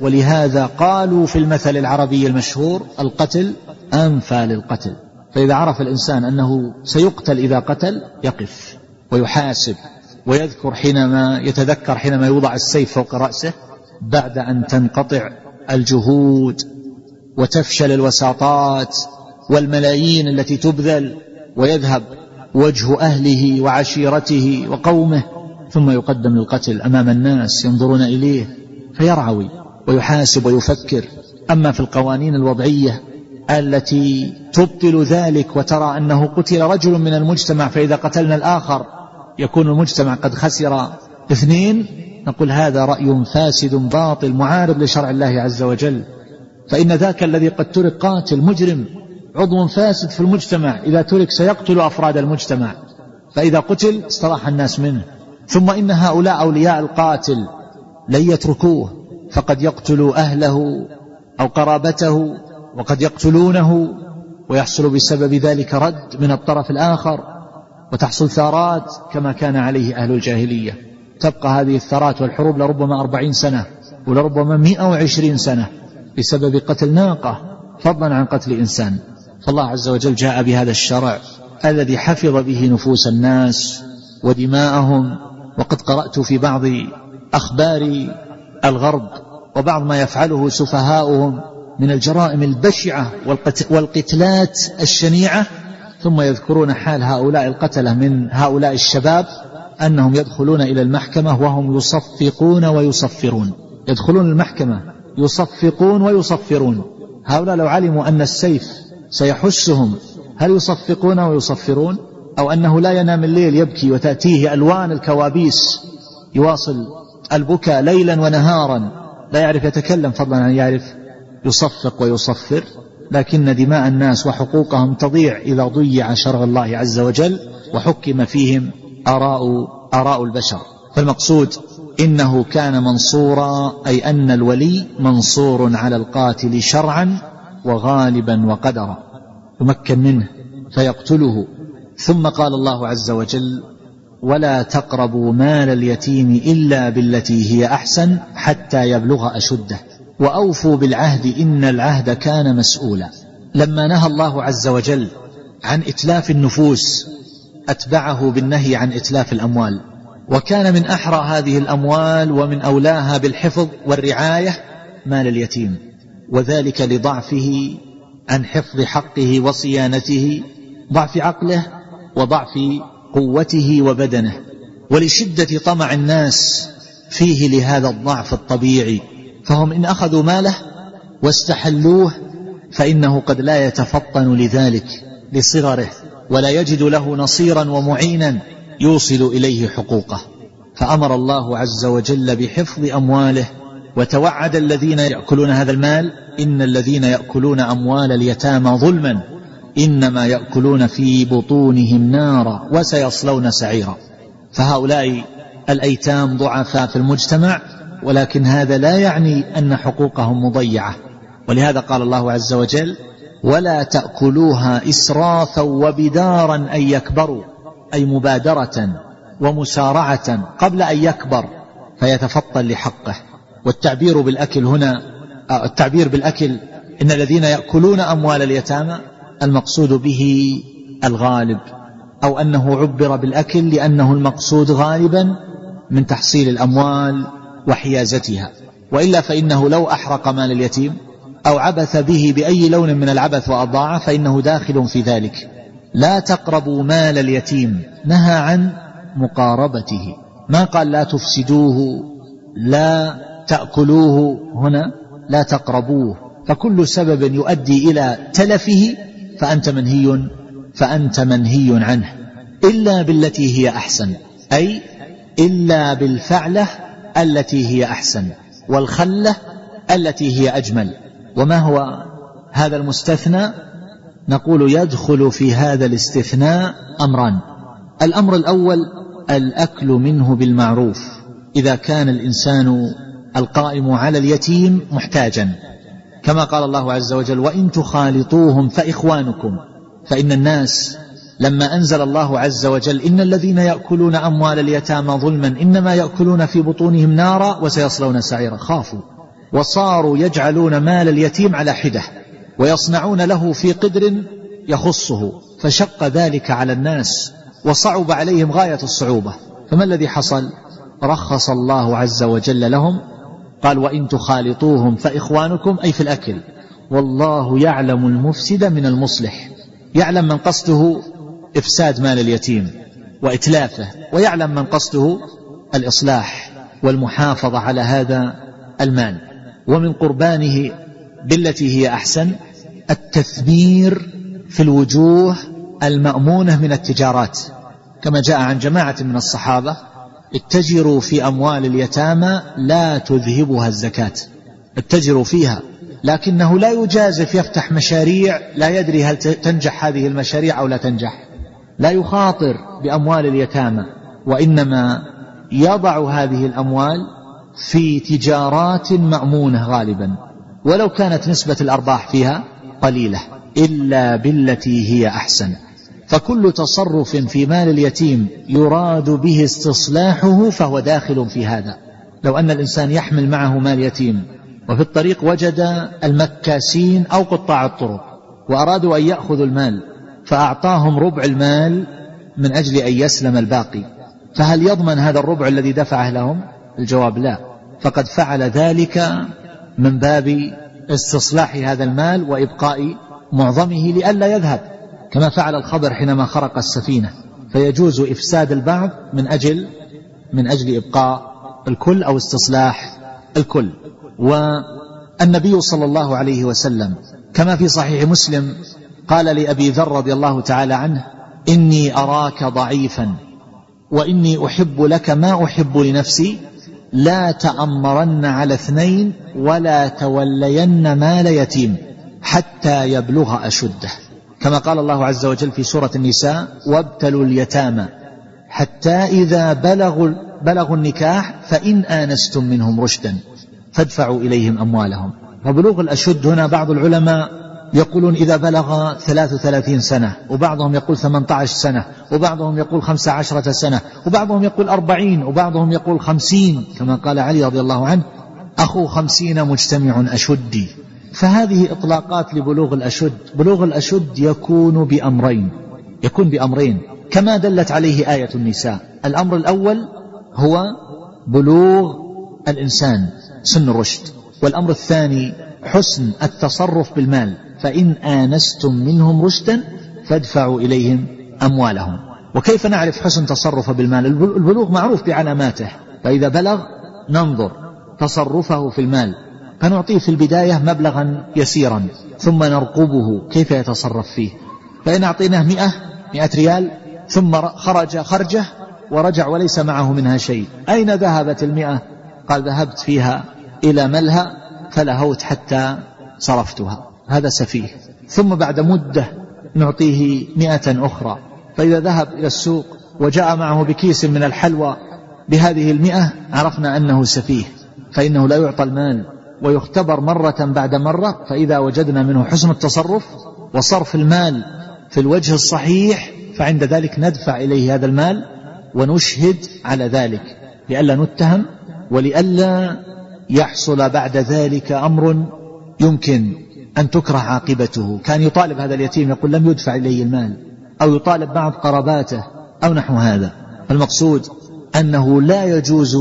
ولهذا قالوا في المثل العربي المشهور القتل أنفى للقتل. فإذا عرف الإنسان أنه سيقتل إذا قتل يقف ويحاسب ويذكر حينما يتذكر حينما يوضع السيف فوق رأسه بعد أن تنقطع الجهود وتفشل الوساطات والملايين التي تبذل ويذهب وجه أهله وعشيرته وقومه ثم يقدم للقتل أمام الناس ينظرون إليه فيرعوي. ويحاسب ويفكر. أما في القوانين الوضعية التي تبطل ذلك وترى أنه قتل رجل من المجتمع فإذا قتلنا الآخر يكون المجتمع قد خسر اثنين نقول هذا رأي فاسد باطل معارض لشرع الله عز وجل. فإن ذاك الذي قد ترك قاتل مجرم عضو فاسد في المجتمع إذا ترك سيقتل أفراد المجتمع. فإذا قتل استراح الناس منه. ثم إن هؤلاء أولياء القاتل لن يتركوه. فقد يقتلوا أهله أو قرابته وقد يقتلونه ويحصل بسبب ذلك رد من الطرف الآخر وتحصل ثارات كما كان عليه أهل الجاهلية. تبقى هذه الثارات والحروب لربما أربعين سنة ولربما مئة وعشرين سنة بسبب قتل ناقة فضلا عن قتل إنسان. فالله عز وجل جاء بهذا الشرع الذي حفظ به نفوس الناس ودماءهم. وقد قرأت في بعض أخبار الغرب وبعض ما يفعله سفهاؤهم من الجرائم البشعة والقتلات الشنيعة ثم يذكرون حال هؤلاء القتلة من هؤلاء الشباب أنهم يدخلون إلى المحكمة وهم يصفقون ويصفرون. يدخلون المحكمة يصفقون ويصفرون. هؤلاء لو علموا أن السيف سيحسهم هل يصفقون ويصفرون؟ أو أنه لا ينام الليل يبكي وتأتيه ألوان الكوابيس يواصل البكاء ليلا ونهارا. لا يعرف يتكلم فضلا عن يعرف يصفق ويصفر لكن دماء الناس وحقوقهم تضيع إذا ضيع شرع الله عز وجل وحكم فيهم آراء آراء البشر. فالمقصود إنه كان منصورا أي أن الولي منصور على القاتل شرعا وغالبا وقدرا. يمكن منه فيقتله. ثم قال الله عز وجل ولا تقربوا مال اليتيم إلا بالتي هي أحسن حتى يبلغ أشده. وأوفوا بالعهد إن العهد كان مسؤولا. لما نهى الله عز وجل عن إتلاف النفوس أتبعه بالنهي عن إتلاف الأموال. وكان من أحرى هذه الأموال ومن أولاها بالحفظ والرعاية مال اليتيم. وذلك لضعفه عن حفظ حقه وصيانته ضعف عقله وضعف قوته وبدنه ولشدة طمع الناس فيه لهذا الضعف الطبيعي فهم إن أخذوا ماله واستحلوه فإنه قد لا يتفطن لذلك لصغره ولا يجد له نصيرا ومعينا يوصل إليه حقوقه. فأمر الله عز وجل بحفظ أمواله وتوعد الذين يأكلون هذا المال إن الذين يأكلون أموال اليتامى ظلما إنما يأكلون في بطونهم نارا وسيصلون سعيرا. فهؤلاء الأيتام ضعفاء في المجتمع ولكن هذا لا يعني أن حقوقهم مضيعة. ولهذا قال الله عز وجل ولا تأكلوها إسرافا وبدارا أن يكبروا أي مبادرة ومسارعة قبل أن يكبر فيتفطن لحقه. والتعبير بالأكل هنا آه، التعبير بالأكل إن الذين يأكلون أموال اليتامى المقصود به الغالب أو أنه عبر بالأكل لأنه المقصود غالبا من تحصيل الأموال وحيازتها. وإلا فإنه لو أحرق مال اليتيم أو عبث به بأي لون من العبث وأضاعه فإنه داخل في ذلك. لا تقربوا مال اليتيم نهى عن مقاربته. ما قال لا تفسدوه لا تأكلوه هنا لا تقربوه. فكل سبب يؤدي إلى تلفه فأنت منهي فأنت منهي عنه إلا بالتي هي أحسن أي إلا بالفعلة التي هي أحسن والخلة التي هي أجمل. وما هو هذا المستثنى؟ نقول يدخل في هذا الاستثناء أمران. الأمر الأول الأكل منه بالمعروف. إذا كان الإنسان القائم على اليتيم محتاجا. كما قال الله عز وجل وإن تخالطوهم فإخوانكم. فإن الناس لما أنزل الله عز وجل إن الذين يأكلون أموال اليتامى ظلما إنما يأكلون في بطونهم نارا وسيصلون سعيرا. خافوا. وصاروا يجعلون مال اليتيم على حدة ويصنعون له في قدر يخصه. فشق ذلك على الناس وصعب عليهم غاية الصعوبة. فما الذي حصل؟ رخص الله عز وجل لهم قال وإن تخالطوهم فإخوانكم أي في الأكل. والله يعلم المفسد من المصلح. يعلم من قصده إفساد مال اليتيم وإتلافه ويعلم من قصده الإصلاح والمحافظة على هذا المال. ومن قربانه بالتي هي أحسن التثمير في الوجوه المأمونة من التجارات. كما جاء عن جماعة من الصحابة اتجروا في أموال اليتامى لا تذهبها الزكاة. اتجروا فيها. لكنه لا يجازف يفتح مشاريع لا يدري هل تنجح هذه المشاريع أو لا تنجح. لا يخاطر بأموال اليتامى. وإنما يضع هذه الأموال في تجارات مأمونة غالبا. ولو كانت نسبة الأرباح فيها قليلة. إلا بالتي هي أحسن. فكل تصرف في مال اليتيم يراد به استصلاحه فهو داخل في هذا. لو أن الإنسان يحمل معه مال يتيم وفي الطريق وجد المكاسين أو قطاع الطرق وأرادوا أن يأخذوا المال فأعطاهم ربع المال من أجل أن يسلم الباقي. فهل يضمن هذا الربع الذي دفعه لهم الجواب لا. فقد فعل ذلك من باب استصلاح هذا المال وإبقاء معظمه لئلا يذهب. كما فعل الخضر حينما خرق السفينة فيجوز إفساد البعض من أجل من أجل إبقاء الكل أو استصلاح الكل. والنبي صلى الله عليه وسلم كما في صحيح مسلم قال لأبي ذر رضي الله تعالى عنه إني أراك ضعيفا وإني أحب لك ما أحب لنفسي لا تأمرن على اثنين ولا تولين مال يتيم حتى يبلغ أشده. كما قال الله عز وجل في سورة النساء وابتلوا اليتامى حتى إذا بلغوا, بلغوا النكاح فإن آنستم منهم رشدا فادفعوا إليهم أموالهم. وبلوغ الأشد هنا بعض العلماء يقولون إذا بلغ ثلاث وثلاثين سنة وبعضهم يقول ثمانية عشر سنة وبعضهم يقول خمسة عشرة سنة وبعضهم يقول أربعين وبعضهم يقول خمسين كما قال علي رضي الله عنه أخو خمسين مجتمع أشدي. فهذه إطلاقات لبلوغ الأشد. بلوغ الأشد يكون بأمرين. يكون بأمرين. كما دلت عليه آية النساء. الأمر الأول هو بلوغ الإنسان سن الرشد. والأمر الثاني حسن التصرف بالمال. فإن آنستم منهم رشدا فادفعوا إليهم أموالهم. وكيف نعرف حسن تصرف بالمال؟ البلوغ معروف بعلاماته. فإذا بلغ ننظر. تصرفه في المال. فنعطيه في البداية مبلغا يسيرا ثم نرقبه كيف يتصرف فيه. فإن أعطيناه مئة مئة ريال ثم خرج خرجه ورجع وليس معه منها شيء. أين ذهبت المئة؟ قال ذهبت فيها إلى ملهى فلهوت حتى صرفتها. هذا سفيه. ثم بعد مدة نعطيه مئة أخرى. فإذا ذهب إلى السوق وجاء معه بكيس من الحلوى بهذه المئة عرفنا أنه سفيه. فإنه لا يعطى المال. ويختبر مرة بعد مرة فإذا وجدنا منه حسن التصرف وصرف المال في الوجه الصحيح فعند ذلك ندفع إليه هذا المال ونشهد على ذلك. لئلا نتهم ولئلا يحصل بعد ذلك أمر يمكن أن تكره عاقبته. كان يطالب هذا اليتيم يقول لم يدفع إلي المال أو يطالب بعض قراباته أو نحو هذا. المقصود أنه لا يجوز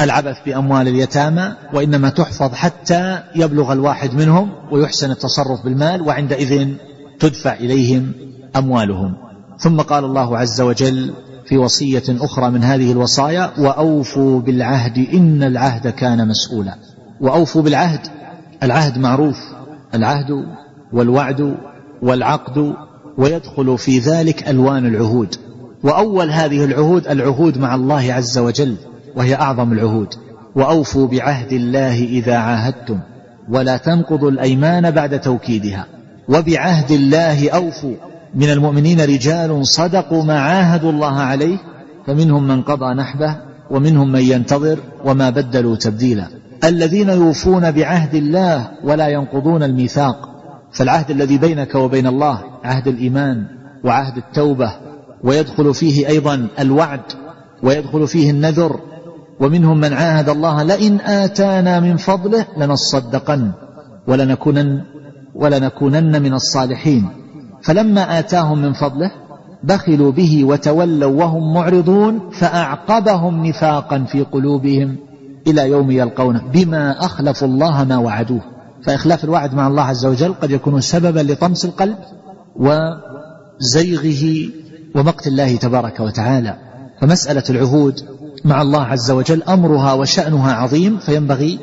العبث بأموال اليتامى وإنما تحفظ حتى يبلغ الواحد منهم ويحسن التصرف بالمال وعندئذ تدفع إليهم أموالهم. ثم قال الله عز وجل في وصية أخرى من هذه الوصايا وأوفوا بالعهد إن العهد كان مسؤولا. وأوفوا بالعهد العهد معروف العهد والوعد والعقد ويدخل في ذلك ألوان العهود. وأول هذه العهود العهود مع الله عز وجل. وهي أعظم العهود. وأوفوا بعهد الله إذا عاهدتم ولا تنقضوا الأيمان بعد توكيدها. وبعهد الله أوفوا. من المؤمنين رجال صدقوا ما عاهدوا الله عليه فمنهم من قضى نحبه ومنهم من ينتظر وما بدلوا تبديلا. الذين يوفون بعهد الله ولا ينقضون الميثاق. فالعهد الذي بينك وبين الله عهد الإيمان وعهد التوبة ويدخل فيه أيضا الوعد ويدخل فيه النذر ومنهم من عاهد الله لئن آتانا من فضله لنصدقن ولنكونن ولنكونن من الصالحين. فلما آتاهم من فضله بخلوا به وتولوا وهم معرضون فأعقبهم نفاقا في قلوبهم إلى يوم يلقونه بما أخلفوا الله ما وعدوه. فإخلاف الوعد مع الله عز وجل قد يكون سببا لطمس القلب وزيغه ومقت الله تبارك وتعالى. فمسألة العهود مع الله عز وجل أمرها وشأنها عظيم فينبغي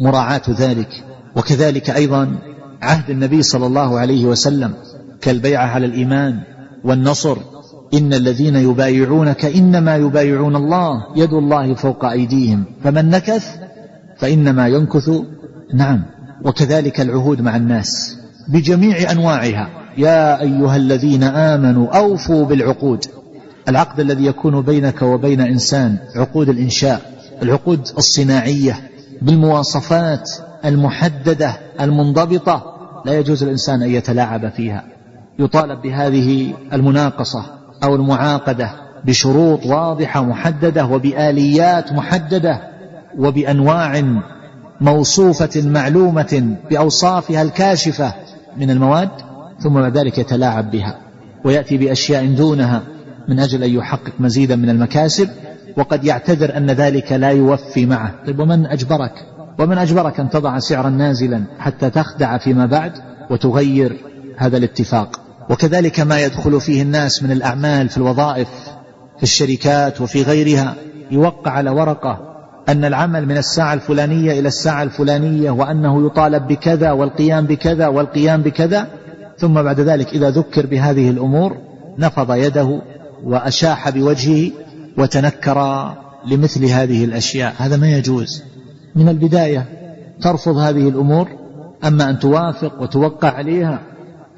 مراعاة ذلك. وكذلك أيضا عهد النبي صلى الله عليه وسلم كالبيعة على الإيمان والنصر. إن الذين يبايعونك إنما يبايعون الله يد الله فوق أيديهم. فمن نكث فإنما ينكث. نعم. وكذلك العهود مع الناس بجميع أنواعها. يا أيها الذين آمنوا أوفوا بالعقود. العقد الذي يكون بينك وبين إنسان عقود الإنشاء العقود الصناعية بالمواصفات المحددة المنضبطة لا يجوز الإنسان أن يتلاعب فيها. يطالب بهذه المناقصة أو المعاقدة بشروط واضحة محددة وبآليات محددة وبأنواع موصوفة معلومة بأوصافها الكاشفة من المواد ثم بعد ذلك يتلاعب بها. ويأتي بأشياء دونها من أجل أن يحقق مزيدا من المكاسب وقد يعتذر أن ذلك لا يوفي معه. طيب ومن أجبرك؟ ومن أجبرك أن تضع سعرا نازلا حتى تخدع فيما بعد وتغير هذا الاتفاق؟ وكذلك ما يدخل فيه الناس من الأعمال في الوظائف في الشركات وفي غيرها يوقع على ورقة أن العمل من الساعة الفلانية إلى الساعة الفلانية وأنه يطالب بكذا والقيام بكذا والقيام بكذا ثم بعد ذلك إذا ذكر بهذه الأمور نفض يده وأشاح بوجهه وتنكر لمثل هذه الأشياء. هذا ما يجوز. من البداية ترفض هذه الأمور أما أن توافق وتوقع عليها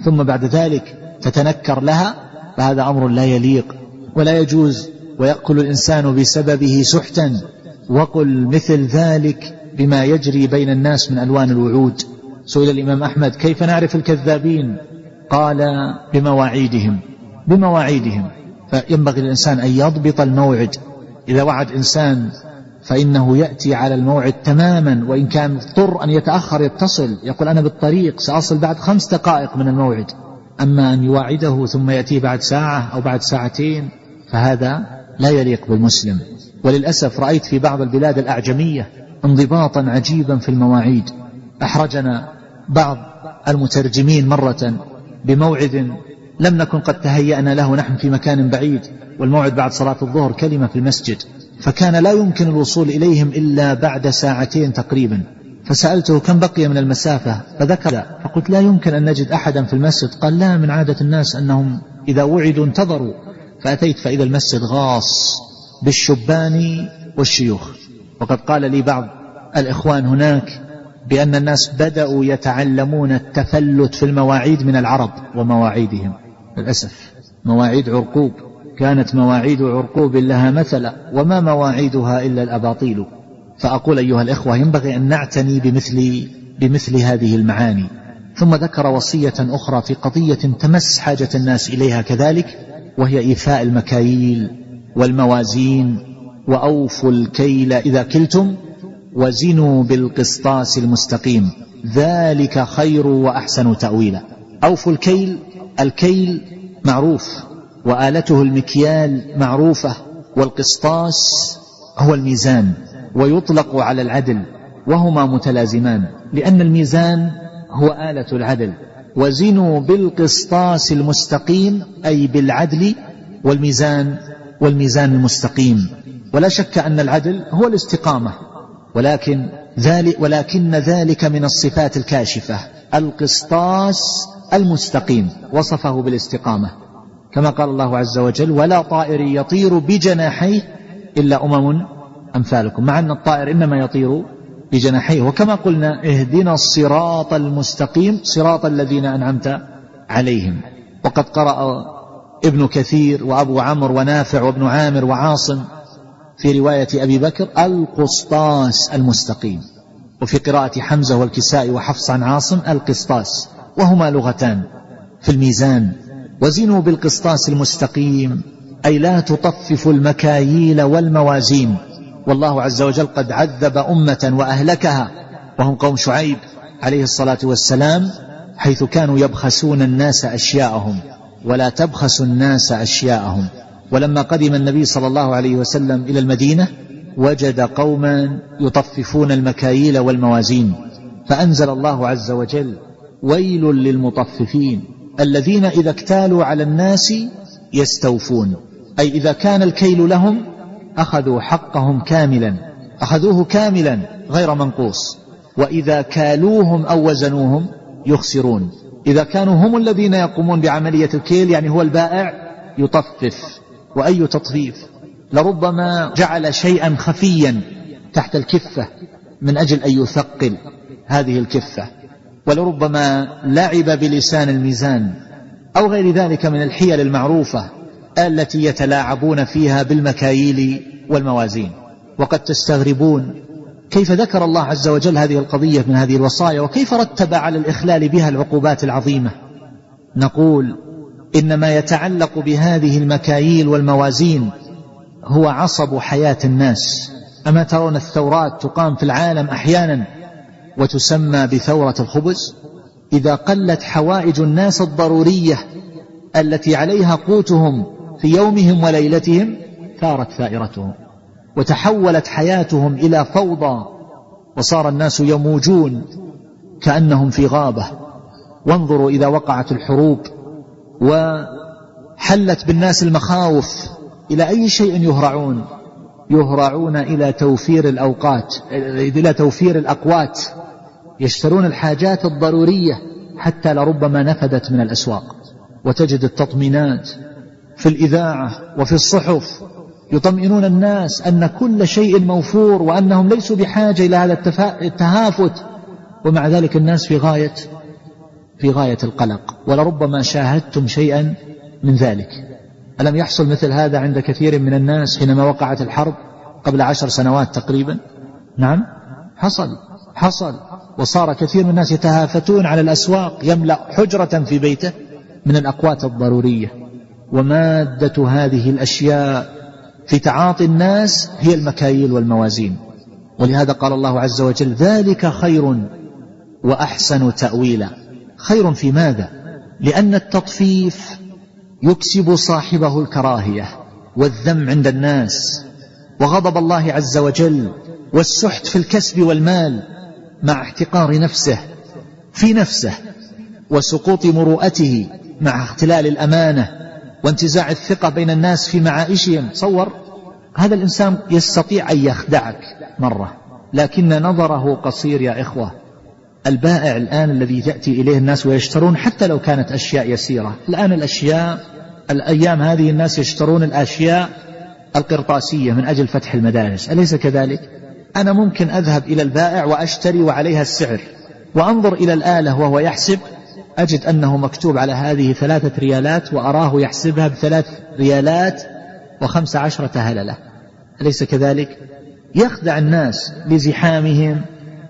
ثم بعد ذلك تتنكر لها فهذا أمر لا يليق ولا يجوز. ويأكل الإنسان بسببه سحتا. وقل مثل ذلك بما يجري بين الناس من ألوان الوعود. سئل الإمام أحمد كيف نعرف الكذابين؟ قال بمواعيدهم. بمواعيدهم. فينبغي للإنسان أن يضبط الموعد. إذا وعد إنسان فإنه يأتي على الموعد تماما وإن كان اضطر أن يتأخر يتصل. يقول أنا بالطريق سأصل بعد خمس دقائق من الموعد. أما أن يواعده ثم يأتيه بعد ساعة أو بعد ساعتين فهذا لا يليق بالمسلم. وللأسف رأيت في بعض البلاد الأعجمية انضباطا عجيبا في المواعيد. أحرجنا بعض المترجمين مرة بموعد لم نكن قد تهيأنا له نحن في مكان بعيد والموعد بعد صلاة الظهر كلمة في المسجد. فكان لا يمكن الوصول إليهم إلا بعد ساعتين تقريبا. فسألته كم بقي من المسافة فذكر فقلت لا يمكن أن نجد أحدا في المسجد. قال لا من عادة الناس أنهم إذا وعدوا انتظروا. فأتيت فإذا المسجد غاص بالشبان والشيوخ. وقد قال لي بعض الإخوان هناك بأن الناس بدأوا يتعلمون التفلت في المواعيد من العرب ومواعيدهم. للأسف مواعيد عرقوب. كانت مواعيد عرقوب لها مثلا وما مواعيدها إلا الأباطيل. فأقول أيها الإخوة ينبغي أن نعتني بمثل بمثل هذه المعاني. ثم ذكر وصية أخرى في قضية تمس حاجة الناس إليها كذلك وهي إيفاء المكاييل والموازين وأوفوا الكيل إذا كلتم. وزنوا بالقسطاس المستقيم. ذلك خير وأحسن تأويلا. أوفوا الكيل. الكيل معروف. وآلته المكيال معروفة. والقسطاس هو الميزان. ويطلق على العدل. وهما متلازمان. لأن الميزان هو آلة العدل. وزنوا بالقسطاس المستقيم أي بالعدل والميزان والميزان المستقيم. ولا شك أن العدل هو الاستقامة. ولكن ذلك ولكن ذلك من الصفات الكاشفة. القسطاس المستقيم. وصفه بالاستقامة. كما قال الله عز وجل ولا طائر يطير بجناحيه إلا أمم أمثالكم. مع أن الطائر إنما يطير بجناحيه. وكما قلنا اهدنا الصراط المستقيم. صراط الذين أنعمت عليهم. وقد قرأ ابن كثير وأبو عمرو ونافع وابن عامر وعاصم في رواية أبي بكر القسطاس المستقيم. وفي قراءة حمزة والكسائي وحفص عن عاصم القسطاس. وهما لغتان. في الميزان وزنوا بالقسطاس المستقيم أي لا تطففوا المكاييل والموازين. والله عز وجل قد عذب أمة وأهلكها. وهم قوم شعيب عليه الصلاة والسلام حيث كانوا يبخسون الناس أشياءهم. ولا تبخسوا الناس أشياءهم. ولما قدم النبي صلى الله عليه وسلم إلى المدينة وجد قوما يطففون المكاييل والموازين فأنزل الله عز وجل ويل للمطففين الذين إذا اكتالوا على الناس يستوفون أي إذا كان الكيل لهم أخذوا حقهم كاملا أخذوه كاملا غير منقوص وإذا كالوهم أو وزنوهم يخسرون. إذا كانوا هم الذين يقومون بعملية الكيل يعني هو البائع يطفف. وأي تطفيف. لربما جعل شيئا خفيا تحت الكفة من أجل أن يثقل هذه الكفة. ولربما لعب بلسان الميزان أو غير ذلك من الحيل المعروفة التي يتلاعبون فيها بالمكاييل والموازين. وقد تستغربون كيف ذكر الله عز وجل هذه القضية من هذه الوصايا وكيف رتب على الإخلال بها العقوبات العظيمة. نقول إن ما يتعلق بهذه المكاييل والموازين هو عصب حياة الناس. أما ترون الثورات تقام في العالم أحيانا وتسمى بثورة الخبز إذا قلت حوائج الناس الضرورية التي عليها قوتهم في يومهم وليلتهم ثارت ثائرتهم وتحولت حياتهم إلى فوضى وصار الناس يموجون كأنهم في غابة. وانظروا إذا وقعت الحروب وحلت بالناس المخاوف إلى أي شيء يهرعون؟ يهرعون إلى توفير الأوقات إلى توفير الأقوات. يشترون الحاجات الضرورية حتى لربما نفدت من الأسواق. وتجد التطمينات في الإذاعة وفي الصحف يطمئنون الناس أن كل شيء موفور وأنهم ليسوا بحاجة إلى هذا التهافت. ومع ذلك الناس في غاية في غاية القلق ولربما شاهدتم شيئا من ذلك. ألم يحصل مثل هذا عند كثير من الناس حينما وقعت الحرب قبل عشر سنوات تقريبا؟ نعم. حصل حصل. وصار كثير من الناس يتهافتون على الأسواق يملأ حجرة في بيته من الأقوات الضرورية. ومادة هذه الأشياء في تعاطي الناس هي المكاييل والموازين. ولهذا قال الله عز وجل ذلك خير وأحسن تأويلا. خير في ماذا؟ لأن التطفيف يكسب صاحبه الكراهية والذم عند الناس. وغضب الله عز وجل والسحت في الكسب والمال مع احتقار نفسه في نفسه وسقوط مروءته مع اختلال الأمانة وانتزاع الثقة بين الناس في معائشهم تصور هذا الإنسان يستطيع أن يخدعك مرة لكن نظره قصير يا إخوة. البائع الآن الذي يأتي إليه الناس ويشترون حتى لو كانت أشياء يسيرة الآن الأشياء الأيام هذه الناس يشترون الأشياء القرطاسية من أجل فتح المدارس أليس كذلك؟ أنا ممكن أذهب إلى البائع وأشتري وعليها السعر وأنظر إلى الآلة وهو يحسب أجد أنه مكتوب على هذه ثلاثة ريالات وأراه يحسبها بثلاث ريالات وخمس عشرة هللة أليس كذلك؟ يخدع الناس لزحامهم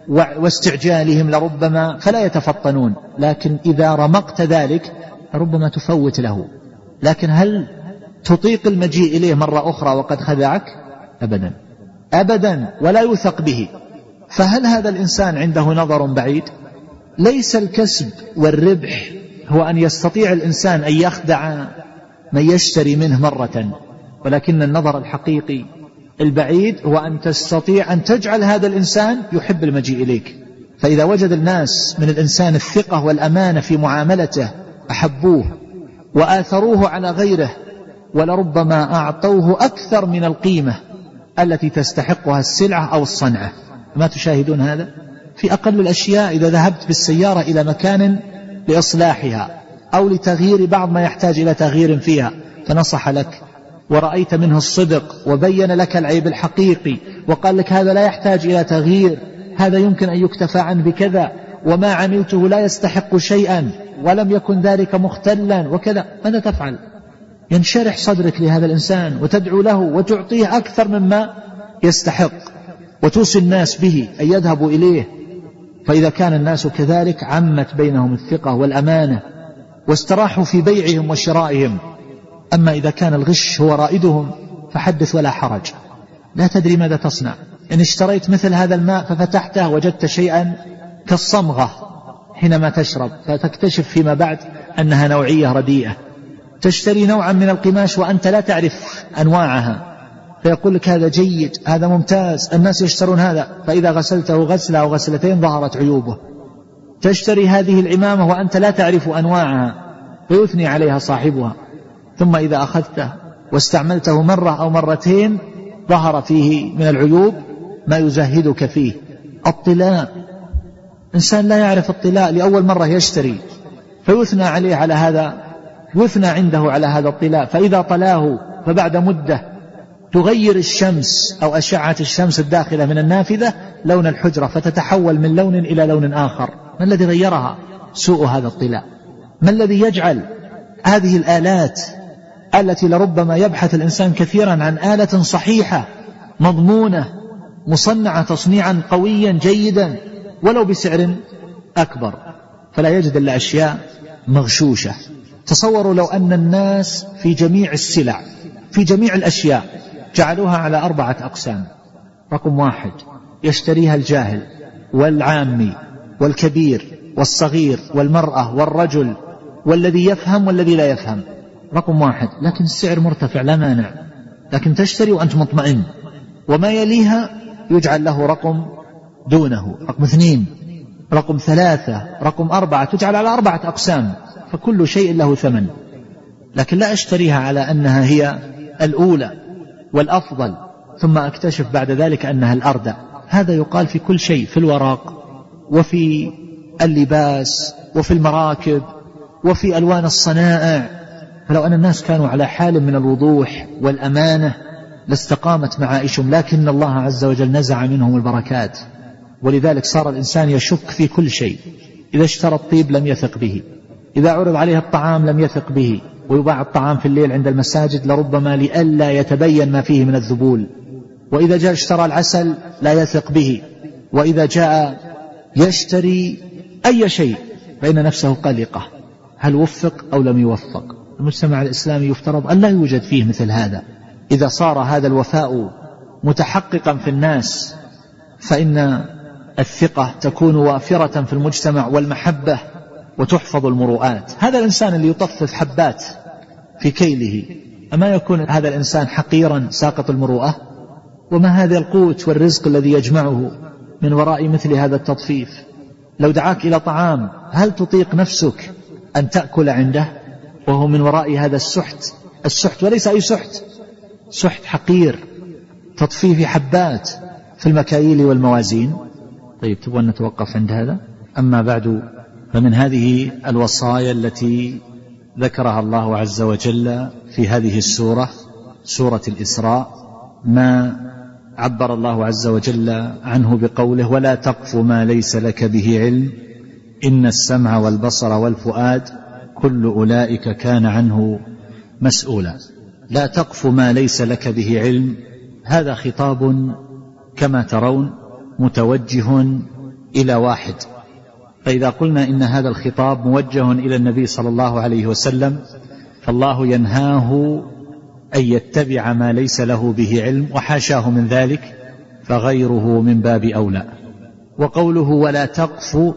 واستعجالهم لربما فلا يتفطنون. لكن إذا رمقت ذلك ربما تفوت له. لكن هل تطيق المجيء إليه مرة أخرى وقد خدعك؟ أبدا. أبدا. ولا يوثق به. فهل هذا الإنسان عنده نظر بعيد؟ ليس الكسب والربح هو أن يستطيع الإنسان أن يخدع من يشتري منه مرة. ولكن النظر الحقيقي البعيد هو أن تستطيع أن تجعل هذا الإنسان يحب المجيء إليك. فإذا وجد الناس من الإنسان الثقة والأمانة في معاملته أحبوه وآثروه على غيره ولربما أعطوه أكثر من القيمة التي تستحقها السلعة أو الصنعة. ما تشاهدون هذا؟ في أقل الأشياء إذا ذهبت بالسيارة إلى مكان لإصلاحها أو لتغيير بعض ما يحتاج إلى تغيير فيها فنصح لك. ورأيت منه الصدق وبين لك العيب الحقيقي وقال لك هذا لا يحتاج إلى تغيير هذا يمكن أن يكتفى عنه بكذا وما عملته لا يستحق شيئا ولم يكن ذلك مختلا وكذا ماذا تفعل؟ ينشرح صدرك لهذا الإنسان وتدعو له وتعطيه أكثر مما يستحق وتوصي الناس به أن يذهبوا إليه. فإذا كان الناس كذلك عمت بينهم الثقة والأمانة واستراحوا في بيعهم وشرائهم. أما إذا كان الغش هو رائدهم فحدث ولا حرج. لا تدري ماذا تصنع. إن اشتريت مثل هذا الماء ففتحته وجدت شيئا كالصمغة حينما تشرب فتكتشف فيما بعد أنها نوعية رديئة. تشتري نوعا من القماش وأنت لا تعرف أنواعها. فيقول لك هذا جيد هذا ممتاز الناس يشترون هذا. فإذا غسلته غسلة أو غسلتين ظهرت عيوبه. تشتري هذه العمامة وأنت لا تعرف أنواعها فيثني عليها صاحبها. ثم إذا أخذته واستعملته مرة أو مرتين ظهر فيه من العيوب ما يزهدك فيه. الطلاء. إنسان لا يعرف الطلاء لأول مرة يشتري فيثنى عليه على هذا يثنى عنده على هذا الطلاء. فإذا طلاه فبعد مدة تغير الشمس أو أشعة الشمس الداخلة من النافذة لون الحجرة فتتحول من لون إلى لون آخر. ما الذي غيرها؟ سوء هذا الطلاء. ما الذي يجعل هذه الآلات التي لربما يبحث الإنسان كثيرا عن آلة صحيحة مضمونة مصنعة تصنيعا قويا جيدا ولو بسعر أكبر. فلا يجد إلا أشياء مغشوشة. تصوروا لو أن الناس في جميع السلع في جميع الأشياء جعلوها على أربعة أقسام. رقم واحد يشتريها الجاهل والعامي والكبير والصغير والمرأة والرجل والذي يفهم والذي لا يفهم. رقم واحد. لكن السعر مرتفع لا مانع. لكن تشتري وأنت مطمئن. وما يليها يجعل له رقم دونه. رقم اثنين. رقم ثلاثة. رقم أربعة. تجعل على أربعة أقسام. فكل شيء له ثمن. لكن لا أشتريها على أنها هي الأولى والأفضل ثم أكتشف بعد ذلك أنها الأردى هذا يقال في كل شيء في الورق وفي اللباس وفي المراكب وفي ألوان الصنائع. فلو أن الناس كانوا على حال من الوضوح والأمانة لاستقامت معائشهم لكن الله عز وجل نزع منهم البركات. ولذلك صار الإنسان يشك في كل شيء. إذا اشترى الطيب لم يثق به. إذا عرض عليه الطعام لم يثق به. ويباع الطعام في الليل عند المساجد لربما لئلا يتبين ما فيه من الذبول. وإذا جاء اشترى العسل لا يثق به. وإذا جاء يشتري أي شيء فإن نفسه قلقة. هل وفق أو لم يوفق؟ المجتمع الإسلامي يفترض أن لا يوجد فيه مثل هذا. إذا صار هذا الوفاء متحققا في الناس فإن الثقة تكون وافرة في المجتمع والمحبة وتحفظ المروءات. هذا الإنسان اللي يطفف حبات في كيله أما يكون هذا الإنسان حقيرا ساقط المروءة؟ وما هذا القوت والرزق الذي يجمعه من وراء مثل هذا التطفيف؟ لو دعاك إلى طعام هل تطيق نفسك أن تأكل عنده؟ وهو من وراء هذا السحت. السحت وليس أي سحت. سحت حقير تطفيف حبات في المكاييل والموازين. طيب تبغى نتوقف عند هذا؟ أما بعد فمن هذه الوصايا التي ذكرها الله عز وجل في هذه السورة سورة الإسراء ما عبر الله عز وجل عنه بقوله ولا تقف ما ليس لك به علم إن السمع والبصر والفؤاد كل أولئك كان عنه مسؤولا. لا تقف ما ليس لك به علم. هذا خطاب كما ترون متوجه إلى واحد. فإذا قلنا إن هذا الخطاب موجه إلى النبي صلى الله عليه وسلم فالله ينهاه أن يتبع ما ليس له به علم وحاشاه من ذلك فغيره من باب أولى. وقوله ولا تقف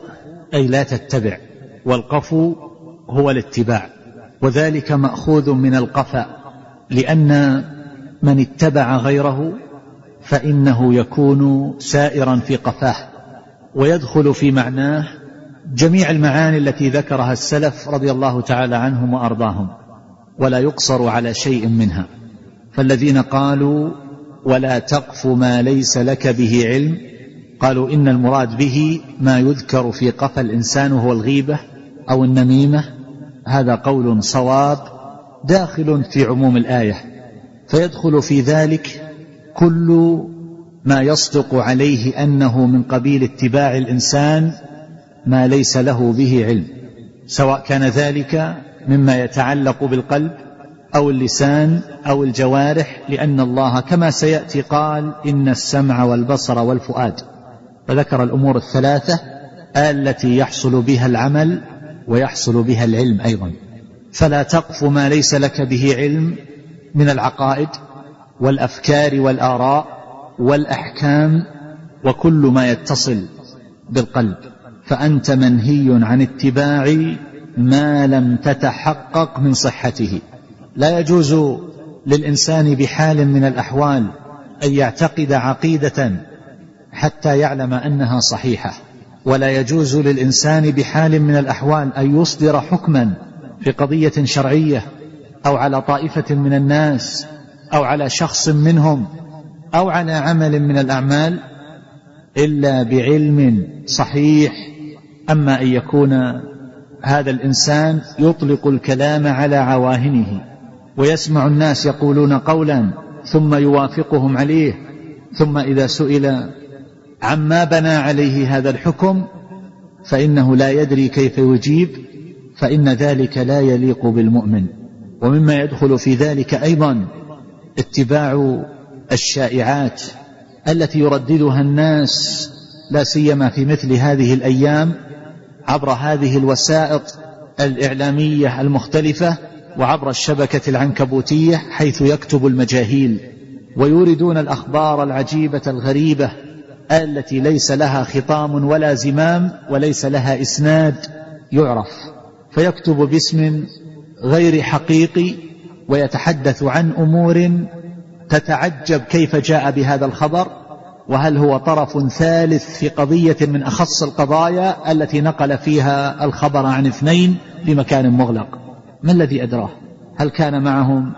أي لا تتبع والقفو هو الاتباع وذلك مأخوذ من القفا لأن من اتبع غيره فإنه يكون سائرا في قفاه ويدخل في معناه جميع المعاني التي ذكرها السلف رضي الله تعالى عنهم وأرضاهم ولا يقصر على شيء منها. فالذين قالوا ولا تقف ما ليس لك به علم قالوا إن المراد به ما يذكر في قفا الإنسان وهو الغيبة أو النميمة هذا قول صواب داخل في عموم الآية فيدخل في ذلك كل ما يصدق عليه أنه من قبيل اتباع الإنسان ما ليس له به علم سواء كان ذلك مما يتعلق بالقلب أو اللسان أو الجوارح لأن الله كما سيأتي قال إن السمع والبصر والفؤاد وذكر الأمور الثلاثة التي يحصل بها العمل ويحصل بها العلم أيضا. فلا تقف ما ليس لك به علم من العقائد والأفكار والآراء والأحكام وكل ما يتصل بالقلب. فأنت منهي عن اتباع ما لم تتحقق من صحته. لا يجوز للإنسان بحال من الأحوال أن يعتقد عقيدة حتى يعلم أنها صحيحة. ولا يجوز للإنسان بحال من الأحوال أن يصدر حكما في قضية شرعية أو على طائفة من الناس أو على شخص منهم أو على عمل من الأعمال إلا بعلم صحيح. أما أن يكون هذا الإنسان يطلق الكلام على عواهنه ويسمع الناس يقولون قولا ثم يوافقهم عليه ثم إذا سئل عما بنى عليه هذا الحكم فإنه لا يدري كيف يجيب فإن ذلك لا يليق بالمؤمن. ومما يدخل في ذلك أيضا اتباع الشائعات التي يرددها الناس لا سيما في مثل هذه الأيام عبر هذه الوسائط الإعلامية المختلفة وعبر الشبكة العنكبوتية حيث يكتب المجاهيل. ويوردون الأخبار العجيبة الغريبة التي ليس لها خطام ولا زمام وليس لها إسناد يعرف فيكتب باسم غير حقيقي ويتحدث عن أمور تتعجب كيف جاء بهذا الخبر وهل هو طرف ثالث في قضية من أخص القضايا التي نقل فيها الخبر عن اثنين لمكان مغلق. ما الذي أدراه؟ هل كان معهم؟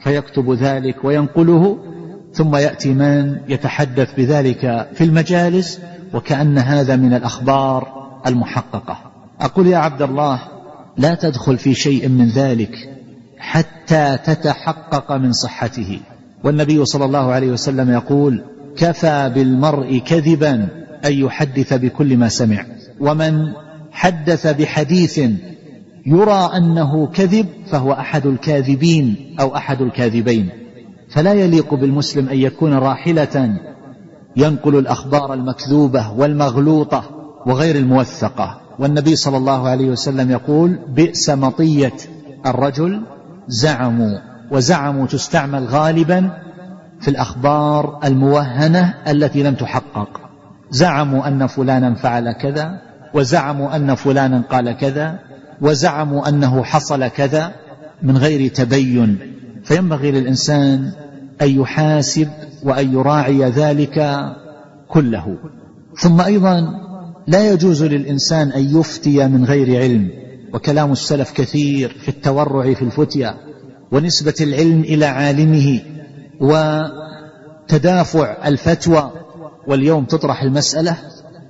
فيكتب ذلك وينقله ثم يأتي من يتحدث بذلك في المجالس وكأن هذا من الأخبار المحققة. أقول يا عبد الله لا تدخل في شيء من ذلك حتى تتحقق من صحته. والنبي صلى الله عليه وسلم يقول كفى بالمرء كذبا أن يحدث بكل ما سمع. ومن حدث بحديث يرى أنه كذب فهو أحد الكاذبين أو أحد الكاذبين. فلا يليق بالمسلم أن يكون راحلة ينقل الأخبار المكذوبة والمغلوطة وغير الموثقة. والنبي صلى الله عليه وسلم يقول بئس مطية الرجل زعموا وزعموا تستعمل غالبا في الأخبار الموهنة التي لم تحقق. زعموا أن فلانا فعل كذا وزعموا أن فلانا قال كذا وزعموا أنه حصل كذا من غير تبين فينبغي للإنسان أن يحاسب وأن يراعي ذلك كله. ثم أيضا لا يجوز للإنسان أن يفتي من غير علم. وكلام السلف كثير في التورع في الفتيا ونسبة العلم إلى عالمه وتدافع الفتوى واليوم تطرح المسألة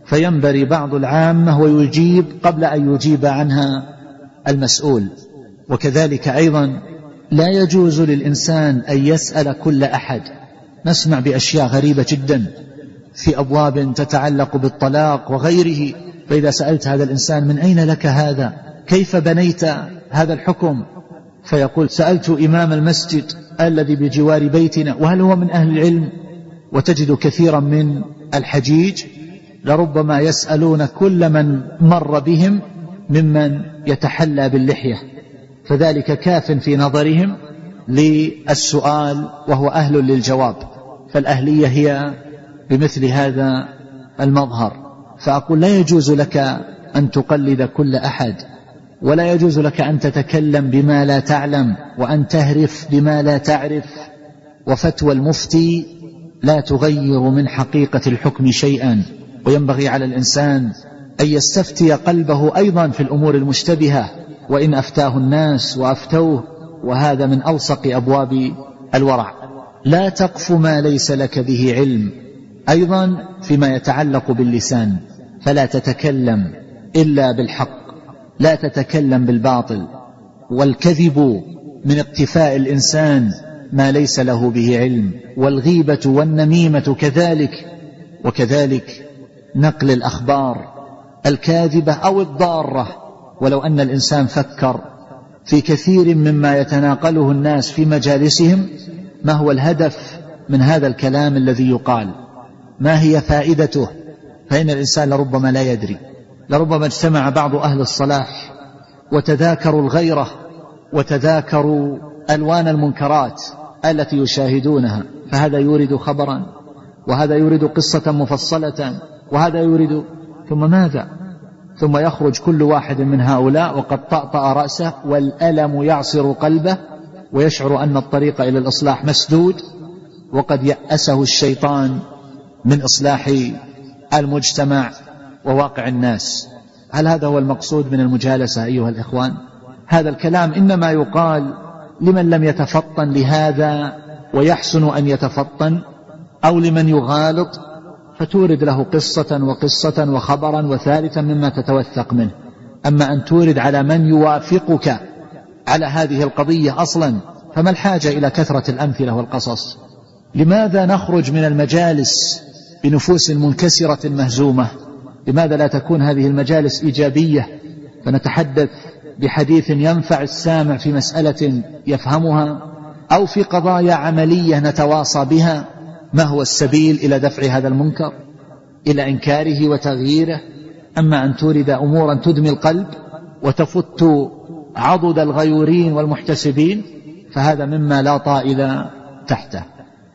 فينبري بعض العامة ويجيب قبل أن يجيب عنها المسؤول. وكذلك أيضا لا يجوز للإنسان أن يسأل كل أحد. نسمع بأشياء غريبة جدا في أبواب تتعلق بالطلاق وغيره. فإذا سألت هذا الإنسان من أين لك هذا؟ كيف بنيت هذا الحكم؟ فيقول سألت إمام المسجد الذي بجوار بيتنا وهل هو من أهل العلم؟ وتجد كثيرا من الحجيج لربما يسألون كل من مر بهم ممن يتحلى باللحية. فذلك كاف في نظرهم للسؤال وهو أهل للجواب فالأهلية هي بمثل هذا المظهر. فأقول لا يجوز لك أن تقلد كل أحد ولا يجوز لك أن تتكلم بما لا تعلم وأن تهرف بما لا تعرف وفتوى المفتي لا تغير من حقيقة الحكم شيئا. وينبغي على الإنسان أن يستفتي قلبه أيضا في الأمور المشتبهة وإن أفتاه الناس وأفتوه وهذا من ألصق أبواب الورع. لا تقف ما ليس لك به علم. أيضا فيما يتعلق باللسان فلا تتكلم إلا بالحق. لا تتكلم بالباطل. والكذب من اقتفاء الإنسان ما ليس له به علم. والغيبة والنميمة كذلك وكذلك نقل الأخبار الكاذبة أو الضارة. ولو أن الإنسان فكر في كثير مما يتناقله الناس في مجالسهم ما هو الهدف من هذا الكلام الذي يقال؟ ما هي فائدته؟ فإن الإنسان لربما لا يدري. لربما اجتمع بعض أهل الصلاح وتذاكروا الغيرة وتذاكروا ألوان المنكرات التي يشاهدونها. فهذا يورد خبرا وهذا يريد قصة مفصلة وهذا يريد ثم ماذا؟ ثم يخرج كل واحد من هؤلاء وقد طأطأ رأسه والألم يعصر قلبه ويشعر أن الطريق إلى الإصلاح مسدود وقد يأسه الشيطان من إصلاح المجتمع وواقع الناس. هل هذا هو المقصود من المجالسة أيها الإخوان؟ هذا الكلام إنما يقال لمن لم يتفطن لهذا ويحسن أن يتفطن أو لمن يغالط فتورد له قصة وقصة وخبرا وثالثا مما تتوثق منه. أما أن تورد على من يوافقك على هذه القضية أصلا فما الحاجة إلى كثرة الأمثلة والقصص؟ لماذا نخرج من المجالس بنفوس منكسرة مهزومة؟ لماذا لا تكون هذه المجالس إيجابية؟ فنتحدث بحديث ينفع السامع في مسألة يفهمها أو في قضايا عملية نتواصى بها ما هو السبيل إلى دفع هذا المنكر؟ إلى إنكاره وتغييره؟ أما أن تورد أمورا تدمي القلب وتفت عضد الغيورين والمحتسبين فهذا مما لا طائل تحته.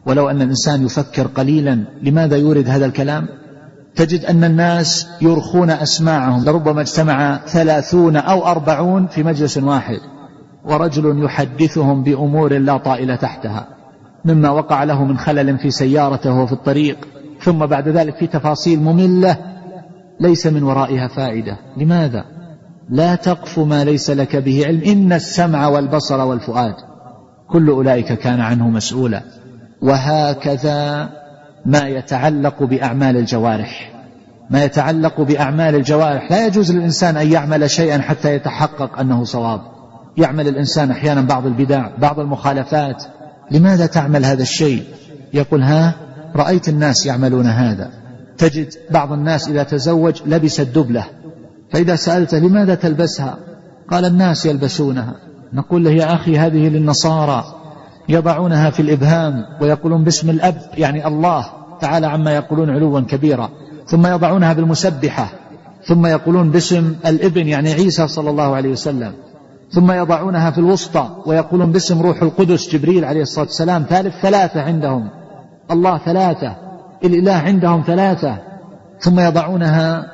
ولو أن الإنسان يفكر قليلا لماذا يورد هذا الكلام تجد أن الناس يرخون أسماعهم. لربما اجتمع ثلاثون أو أربعون في مجلس واحد ورجل يحدثهم بأمور لا طائل تحتها. مما وقع له من خلل في سيارته وفي الطريق ثم بعد ذلك في تفاصيل مملة ليس من ورائها فائدة. لماذا؟ لا تقف ما ليس لك به علم. إن السمع والبصر والفؤاد كل أولئك كان عنه مسؤولا. وهكذا ما يتعلق بأعمال الجوارح. ما يتعلق بأعمال الجوارح. لا يجوز للإنسان أن يعمل شيئا حتى يتحقق أنه صواب. يعمل الإنسان أحيانا بعض البدع بعض المخالفات لماذا تعمل هذا الشيء؟ يقول ها رأيت الناس يعملون هذا. تجد بعض الناس إذا تزوج لبس الدبلة. فإذا سألته لماذا تلبسها؟ قال الناس يلبسونها. نقول له يا أخي هذه للنصارى. يضعونها في الإبهام ويقولون باسم الأب يعني الله تعالى عما يقولون علوا كبيرا. ثم يضعونها بالمسبحة. ثم يقولون باسم الابن يعني عيسى صلى الله عليه وسلم. ثم يضعونها في الوسطى ويقولون باسم روح القدس جبريل عليه الصلاة والسلام. ثالث ثلاثة عندهم. الله ثلاثة الإله عندهم ثلاثة. ثم يضعونها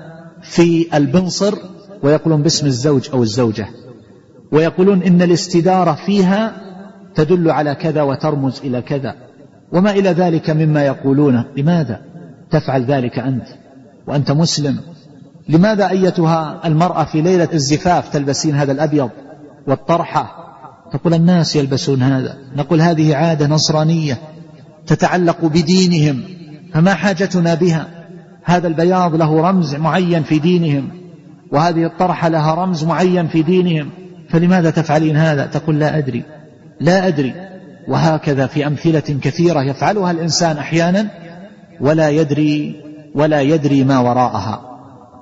في البنصر ويقولون باسم الزوج أو الزوجة. ويقولون إن الاستدارة فيها تدل على كذا وترمز إلى كذا. وما إلى ذلك مما يقولونه لماذا تفعل ذلك أنت؟ وأنت مسلم. لماذا أيتها المرأة في ليلة الزفاف تلبسين هذا الأبيض؟ والطرحة. تقول الناس يلبسون هذا. نقول هذه عادة نصرانية تتعلق بدينهم فما حاجتنا بها؟ هذا البياض له رمز معين في دينهم وهذه الطرحة لها رمز معين في دينهم. فلماذا تفعلين هذا؟ تقول لا أدري. لا أدري. وهكذا في أمثلة كثيرة يفعلها الإنسان أحيانا ولا يدري ولا يدري ما وراءها.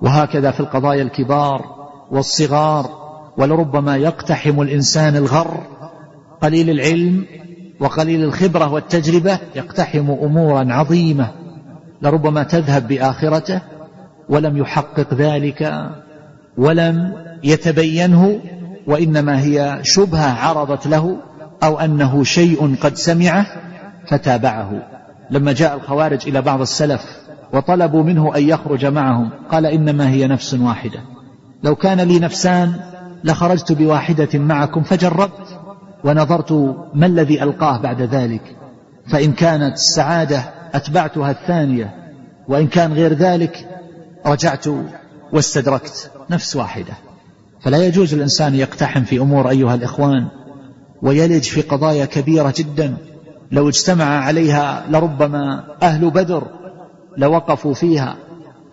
وهكذا في القضايا الكبار والصغار ولربما يقتحم الإنسان الغر. قليل العلم وقليل الخبرة والتجربة يقتحم أمورا عظيمة. لربما تذهب بآخرته ولم يحقق ذلك ولم يتبينه وإنما هي شبهة عرضت له أو أنه شيء قد سمعه فتابعه. لما جاء الخوارج إلى بعض السلف وطلبوا منه أن يخرج معهم قال إنما هي نفس واحدة. لو كان لي نفسان لخرجت بواحدة معكم فجربت ونظرت ما الذي ألقاه بعد ذلك. فإن كانت السعادة أتبعتها الثانية وإن كان غير ذلك رجعت واستدركت نفس واحدة. فلا يجوز الإنسان يقتحم في أمور أيها الإخوان ويلج في قضايا كبيرة جدا. لو اجتمع عليها لربما أهل بدر لوقفوا فيها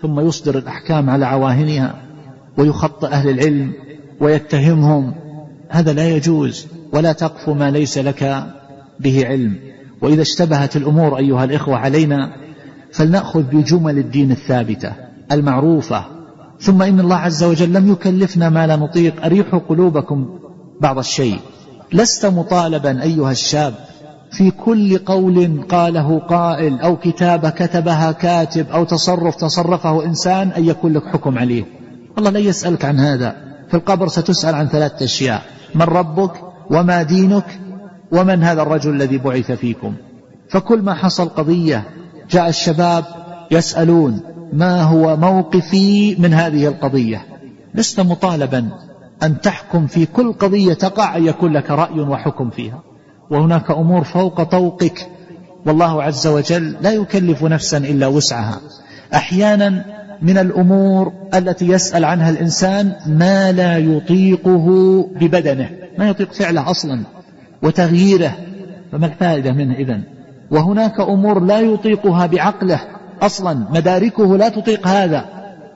ثم يصدر الأحكام على عواهنها ويخطئ أهل العلم ويتهمهم. هذا لا يجوز ولا تقف ما ليس لك به علم. وإذا اشتبهت الأمور أيها الإخوة علينا فلنأخذ بجمل الدين الثابتة المعروفة. ثم إن الله عز وجل لم يكلفنا ما لا نطيق أريحوا قلوبكم بعض الشيء. لست مطالبا أيها الشاب في كل قول قاله قائل أو كتابة كتبها كاتب أو تصرف تصرفه إنسان أن يكون لك حكم عليه. الله لا يسألك عن هذا. في القبر ستسأل عن ثلاثة أشياء. من ربك وما دينك ومن هذا الرجل الذي بعث فيكم. فكل ما حصل قضية جاء الشباب يسألون ما هو موقفي من هذه القضية. لست مطالبا أن تحكم في كل قضية تقع أن يكون لك رأي وحكم فيها. وهناك أمور فوق طوقك. والله عز وجل لا يكلف نفسا إلا وسعها. أحيانا من الأمور التي يسأل عنها الإنسان ما لا يطيقه ببدنه. ما يطيق فعله أصلا وتغييره. فما الفائدة منه إذن؟ وهناك أمور لا يطيقها بعقله أصلا. مداركه لا تطيق هذا.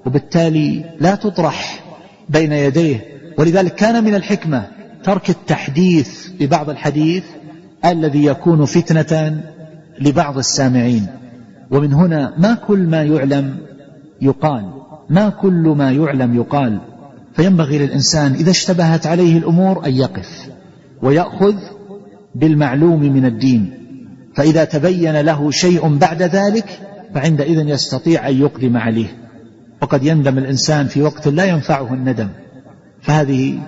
وبالتالي لا تطرح بين يديه. ولذلك كان من الحكمة ترك التحديث ببعض الحديث الذي يكون فتنة لبعض السامعين. ومن هنا ما كل ما يعلم يقال ما كل ما يعلم يقال. فينبغي للإنسان إذا اشتبهت عليه الأمور أن يقف ويأخذ بالمعلوم من الدين. فإذا تبين له شيء بعد ذلك فعندئذ يستطيع أن يقدم عليه. وقد يندم الإنسان في وقت لا ينفعه الندم. فهذه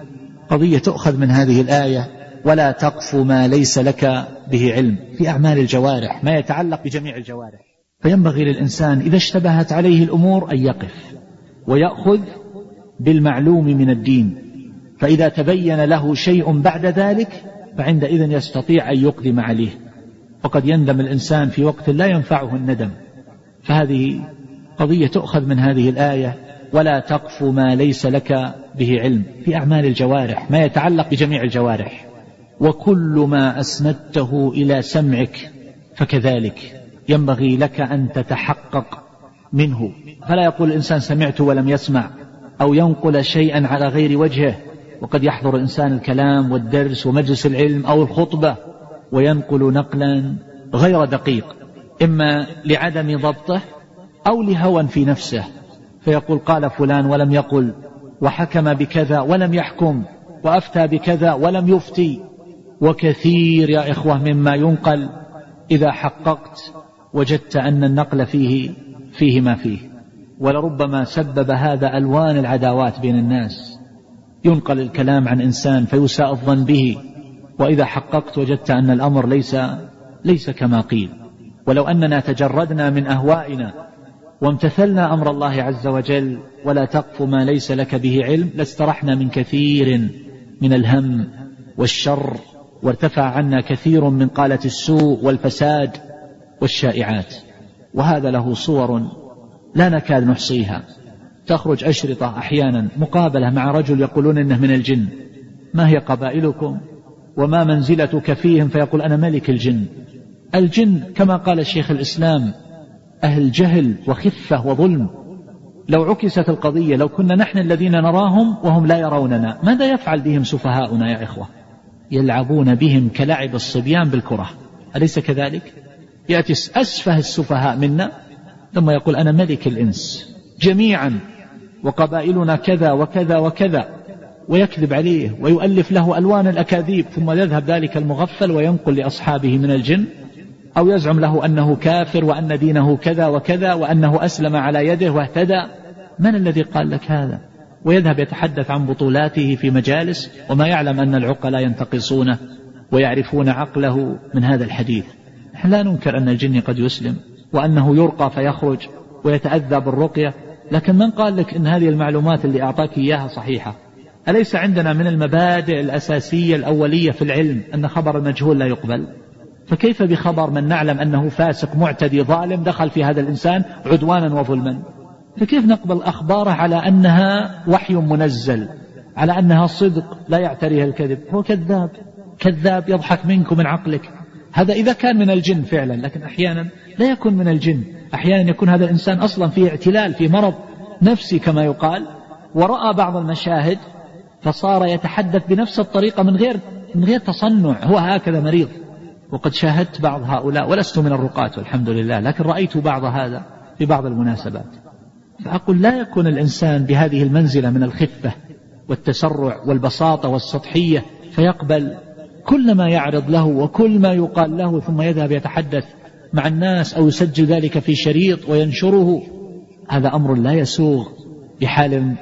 قضية تؤخذ من هذه الآية ولا تقف ما ليس لك به علم في أعمال الجوارح ما يتعلق بجميع الجوارح. فينبغي للإنسان إذا اشتبهت عليه الأمور أن يقف ويأخذ بالمعلوم من الدين. فإذا تبين له شيء بعد ذلك فعندئذ يستطيع أن يقدم عليه. وقد يندم الإنسان في وقت لا ينفعه الندم. فهذه قضية تؤخذ من هذه الآية ولا تقف ما ليس لك به علم في أعمال الجوارح ما يتعلق بجميع الجوارح. وكل ما أسندته إلى سمعك فكذلك. ينبغي لك أن تتحقق منه. فلا يقول الإنسان سمعت ولم يسمع أو ينقل شيئا على غير وجهه. وقد يحضر الإنسان الكلام والدرس ومجلس العلم أو الخطبة وينقل نقلا غير دقيق. إما لعدم ضبطه أو لهوى في نفسه. فيقول قال فلان ولم يقل وحكم بكذا ولم يحكم وأفتى بكذا ولم يفتي. وكثير يا إخوة مما ينقل إذا حققت وجدت أن النقل فيه فيه ما فيه ولربما سبب هذا ألوان العداوات بين الناس. ينقل الكلام عن إنسان فيساء الظن به وإذا حققت وجدت أن الأمر ليس ليس كما قيل. ولو أننا تجردنا من أهوائنا وامتثلنا أمر الله عز وجل ولا تقف ما ليس لك به علم لاسترحنا من كثير من الهم والشر وارتفع عنا كثير من قالة السوء والفساد. والشائعات. وهذا له صور لا نكاد نحصيها. تخرج أشرطة أحيانا مقابلة مع رجل يقولون إنه من الجن. ما هي قبائلكم؟ وما منزلتك فيهم فيقول أنا ملك الجن. الجن كما قال الشيخ الإسلام أهل جهل وخفة وظلم. لو عكست القضية لو كنا نحن الذين نراهم وهم لا يروننا ماذا يفعل بهم سفهاؤنا يا إخوة؟ يلعبون بهم كلعب الصبيان بالكرة. أليس كذلك؟ يأتي أسفه السفهاء منا ثم يقول أنا ملك الإنس جميعا وقبائلنا كذا وكذا وكذا ويكذب عليه ويؤلف له ألوان الأكاذيب ثم يذهب ذلك المغفل وينقل لأصحابه من الجن أو يزعم له أنه كافر وأن دينه كذا وكذا وأنه أسلم على يده واهتدى. من الذي قال لك هذا؟ ويذهب يتحدث عن بطولاته في مجالس وما يعلم أن العقلاء ينتقصونه ويعرفون عقله من هذا الحديث. نحن لا ننكر أن الجن قد يسلم وأنه يرقى فيخرج ويتأذى بالرقية لكن من قال لك أن هذه المعلومات اللي أعطاك إياها صحيحة؟ أليس عندنا من المبادئ الأساسية الأولية في العلم أن خبر المجهول لا يقبل؟ فكيف بخبر من نعلم أنه فاسق معتدي ظالم دخل في هذا الإنسان عدوانا وظلما؟ فكيف نقبل أخباره على أنها وحي منزل على أنها صدق لا يعتريها الكذب؟ هو كذاب كذاب يضحك منك ومن عقلك. هذا إذا كان من الجن فعلا لكن أحيانا لا يكون من الجن. أحيانا يكون هذا الإنسان أصلا فيه اعتلال في مرض نفسي كما يقال. ورأى بعض المشاهد فصار يتحدث بنفس الطريقة من غير من غير تصنع. هو هكذا مريض. وقد شاهدت بعض هؤلاء ولست من الرقاة والحمد لله لكن رأيت بعض هذا في بعض المناسبات. فأقول لا يكون الإنسان بهذه المنزلة من الخفة والتسرع والبساطة والسطحية فيقبل كل ما يعرض له وكل ما يقال له ثم يذهب يتحدث مع الناس أو يسجل ذلك في شريط وينشره هذا أمر لا يسوغ بحال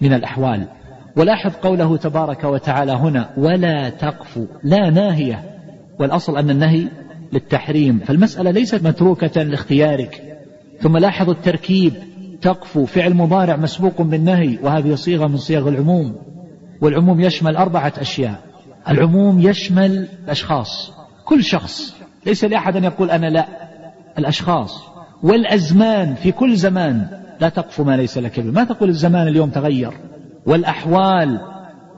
من الأحوال. ولاحظ قوله تبارك وتعالى هنا ولا تقف لا ناهية. والأصل أن النهي للتحريم. فالمسألة ليست متروكة لاختيارك. ثم لاحظوا التركيب تقفو فعل مضارع مسبوق بالنهي وهذه صيغة من صيغ العموم. والعموم يشمل أربعة أشياء. العموم يشمل الأشخاص كل شخص. ليس لأحد أن يقول أنا لا الأشخاص. والأزمان في كل زمان لا تقف ما ليس لك به. ما تقول الزمان اليوم تغير؟ والأحوال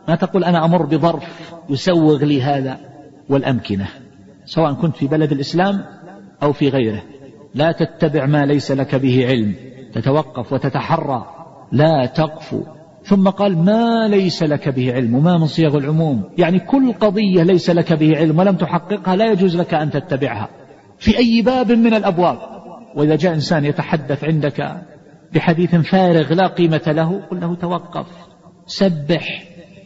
ما تقول أنا أمر بظرف يسوغ لي هذا؟ والأمكنة سواء كنت في بلد الإسلام أو في غيره. لا تتبع ما ليس لك به علم. تتوقف وتتحرى. لا تقف. ثم قال ما ليس لك به علم وما من صيغ العموم. يعني كل قضية ليس لك به علم ولم تحققها لا يجوز لك أن تتبعها. في أي باب من الأبواب. وإذا جاء إنسان يتحدث عندك بحديث فارغ لا قيمة له قل له توقف. سبح.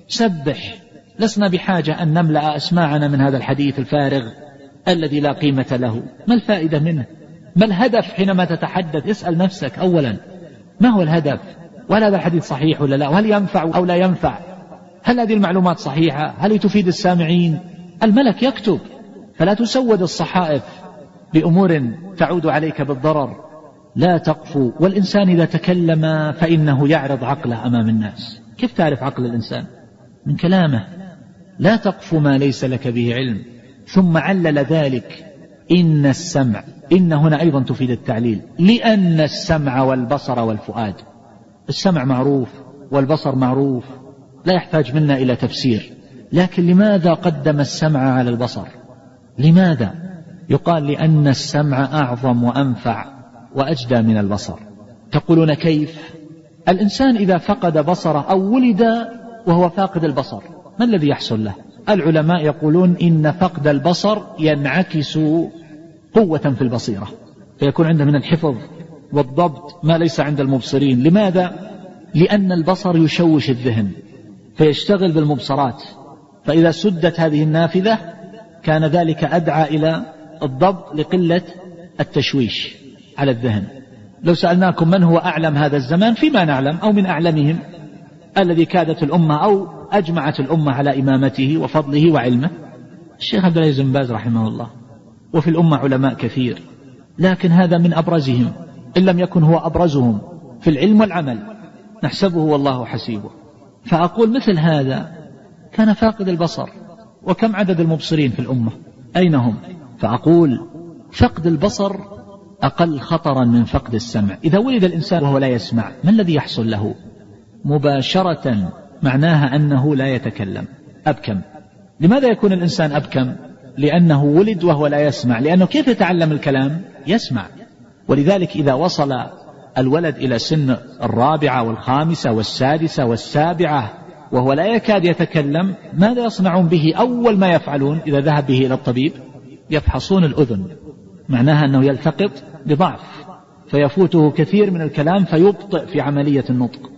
سبح. لسنا بحاجة أن نملأ أسماعنا من هذا الحديث الفارغ الذي لا قيمة له. ما الفائدة منه؟ ما الهدف حينما تتحدث؟ اسأل نفسك أولا. ما هو الهدف؟ وهل هذا الحديث صحيح ولا لا؟ وهل ينفع أو لا ينفع؟ هل هذه المعلومات صحيحة؟ هل تفيد السامعين؟ الملك يكتب فلا تسود الصحائف بأمور تعود عليك بالضرر. لا تقفو والإنسان إذا تكلم فإنه يعرض عقله أمام الناس. كيف تعرف عقل الإنسان؟ من كلامه. لا تقف ما ليس لك به علم. ثم علل ذلك. إن السمع إن هنا أيضا تفيد التعليل. لأن السمع والبصر والفؤاد. السمع معروف والبصر معروف لا يحتاج منا إلى تفسير. لكن لماذا قدم السمع على البصر؟ لماذا؟ يقال لأن السمع أعظم وأنفع وأجدى من البصر. تقولون كيف؟ الإنسان إذا فقد بصره أو ولد وهو فاقد البصر ما الذي يحصل له؟ العلماء يقولون إن فقد البصر ينعكس قوة في البصيرة فيكون عنده من الحفظ والضبط ما ليس عند المبصرين. لماذا؟ لأن البصر يشوش الذهن فيشتغل بالمبصرات. فإذا سدت هذه النافذة كان ذلك أدعى إلى الضبط لقلة التشويش على الذهن. لو سألناكم من هو أعلم هذا الزمان فيما نعلم أو من أعلمهم؟ الذي كادت الأمة أو أجمعت الأمة على إمامته وفضله وعلمه. الشيخ عبد العزيز بن باز رحمه الله. وفي الأمة علماء كثير. لكن هذا من أبرزهم. إن لم يكن هو أبرزهم في العلم والعمل. نحسبه والله حسيبه. فأقول مثل هذا كان فاقد البصر وكم عدد المبصرين في الأمة؟ أين هم؟ فأقول فقد البصر أقل خطرا من فقد السمع. إذا ولد الإنسان وهو لا يسمع ما الذي يحصل له؟ مباشرة معناها أنه لا يتكلم. أبكم. لماذا يكون الإنسان أبكم؟ لأنه ولد وهو لا يسمع. لأنه كيف يتعلم الكلام؟ يسمع. ولذلك إذا وصل الولد إلى سن الرابعة والخامسة والسادسة والسابعة وهو لا يكاد يتكلم ماذا يصنعون به؟ أول ما يفعلون إذا ذهب به إلى الطبيب يفحصون الأذن. معناها أنه يلتقط بضعف فيفوته كثير من الكلام فيبطئ في عملية النطق.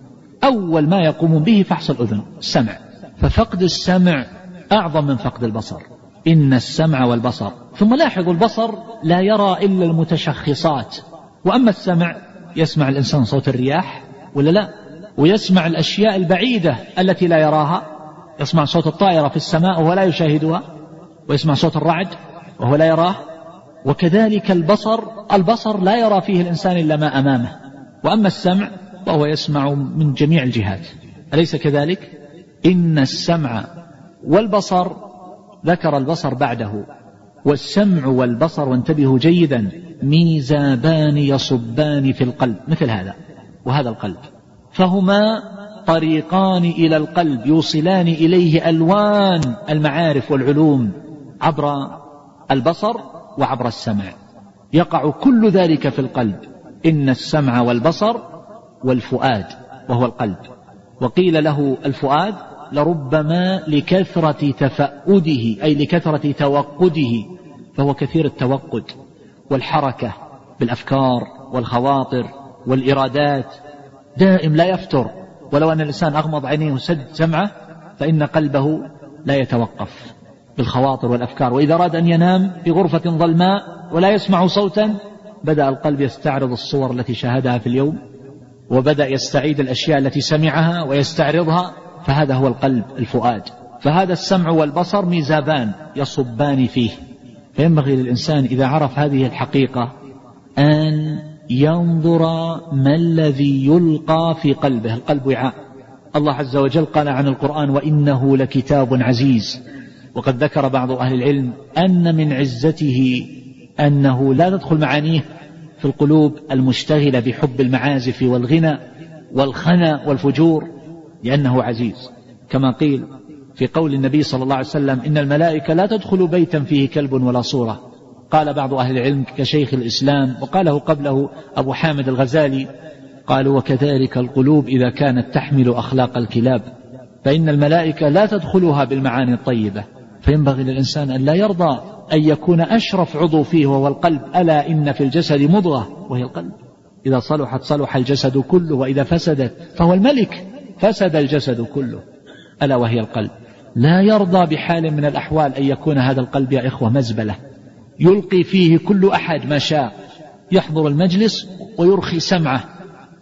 أول ما يقومون به فحص الأذن السمع. ففقد السمع أعظم من فقد البصر. إن السمع والبصر ثم لاحظوا البصر لا يرى إلا المتشخصات. وأما السمع يسمع الإنسان صوت الرياح ولا لا؟ ويسمع الأشياء البعيدة التي لا يراها. يسمع صوت الطائرة في السماء وهو لا يشاهدها. ويسمع صوت الرعد وهو لا يراه. وكذلك البصر البصر لا يرى فيه الإنسان إلا ما أمامه. وأما السمع فهو يسمع من جميع الجهات. أليس كذلك؟ إن السمع والبصر ذكر البصر بعده. والسمع والبصر وانتبهوا جيدا ميزابان يصبان في القلب مثل هذا وهذا القلب. فهما طريقان إلى القلب يوصلان إليه ألوان المعارف والعلوم عبر البصر وعبر السمع. يقع كل ذلك في القلب. إن السمع والبصر والفؤاد وهو القلب. وقيل له الفؤاد لربما لكثرة تفأده أي لكثرة توقده فهو كثير التوقد والحركة بالأفكار والخواطر والإرادات. دائم لا يفتر ولو أن الإنسان أغمض عينيه وسد سمعه فإن قلبه لا يتوقف بالخواطر والأفكار. وإذا أراد أن ينام في غرفة ظلماء ولا يسمع صوتا بدأ القلب يستعرض الصور التي شاهدها في اليوم وبدأ يستعيد الأشياء التي سمعها ويستعرضها. فهذا هو القلب الفؤاد. فهذا السمع والبصر ميزابان يصبان فيه. فينبغي للإنسان إذا عرف هذه الحقيقة أن ينظر ما الذي يلقى في قلبه. القلب وعاء. الله عز وجل قال عن القرآن وإنه لكتاب عزيز. وقد ذكر بعض أهل العلم أن من عزته أنه لا تدخل معانيه في القلوب المشتغلة بحب المعازف والغنى والخنا والفجور. لأنه عزيز. كما قيل في قول النبي صلى الله عليه وسلم إن الملائكة لا تدخل بيتا فيه كلب ولا صورة. قال بعض أهل العلم كشيخ الإسلام وقاله قبله أبو حامد الغزالي قالوا وكذلك القلوب إذا كانت تحمل أخلاق الكلاب فإن الملائكة لا تدخلها بالمعاني الطيبة. فينبغي للإنسان أن لا يرضى أن يكون أشرف عضو فيه وهو القلب ألا إن في الجسد مضغة وهي القلب. إذا صلحت صلح الجسد كله وإذا فسدت فهو الملك فسد الجسد كله. ألا وهي القلب. لا يرضى بحال من الأحوال أن يكون هذا القلب يا إخوة مزبلة. يلقي فيه كل أحد ما شاء. يحضر المجلس ويرخي سمعه.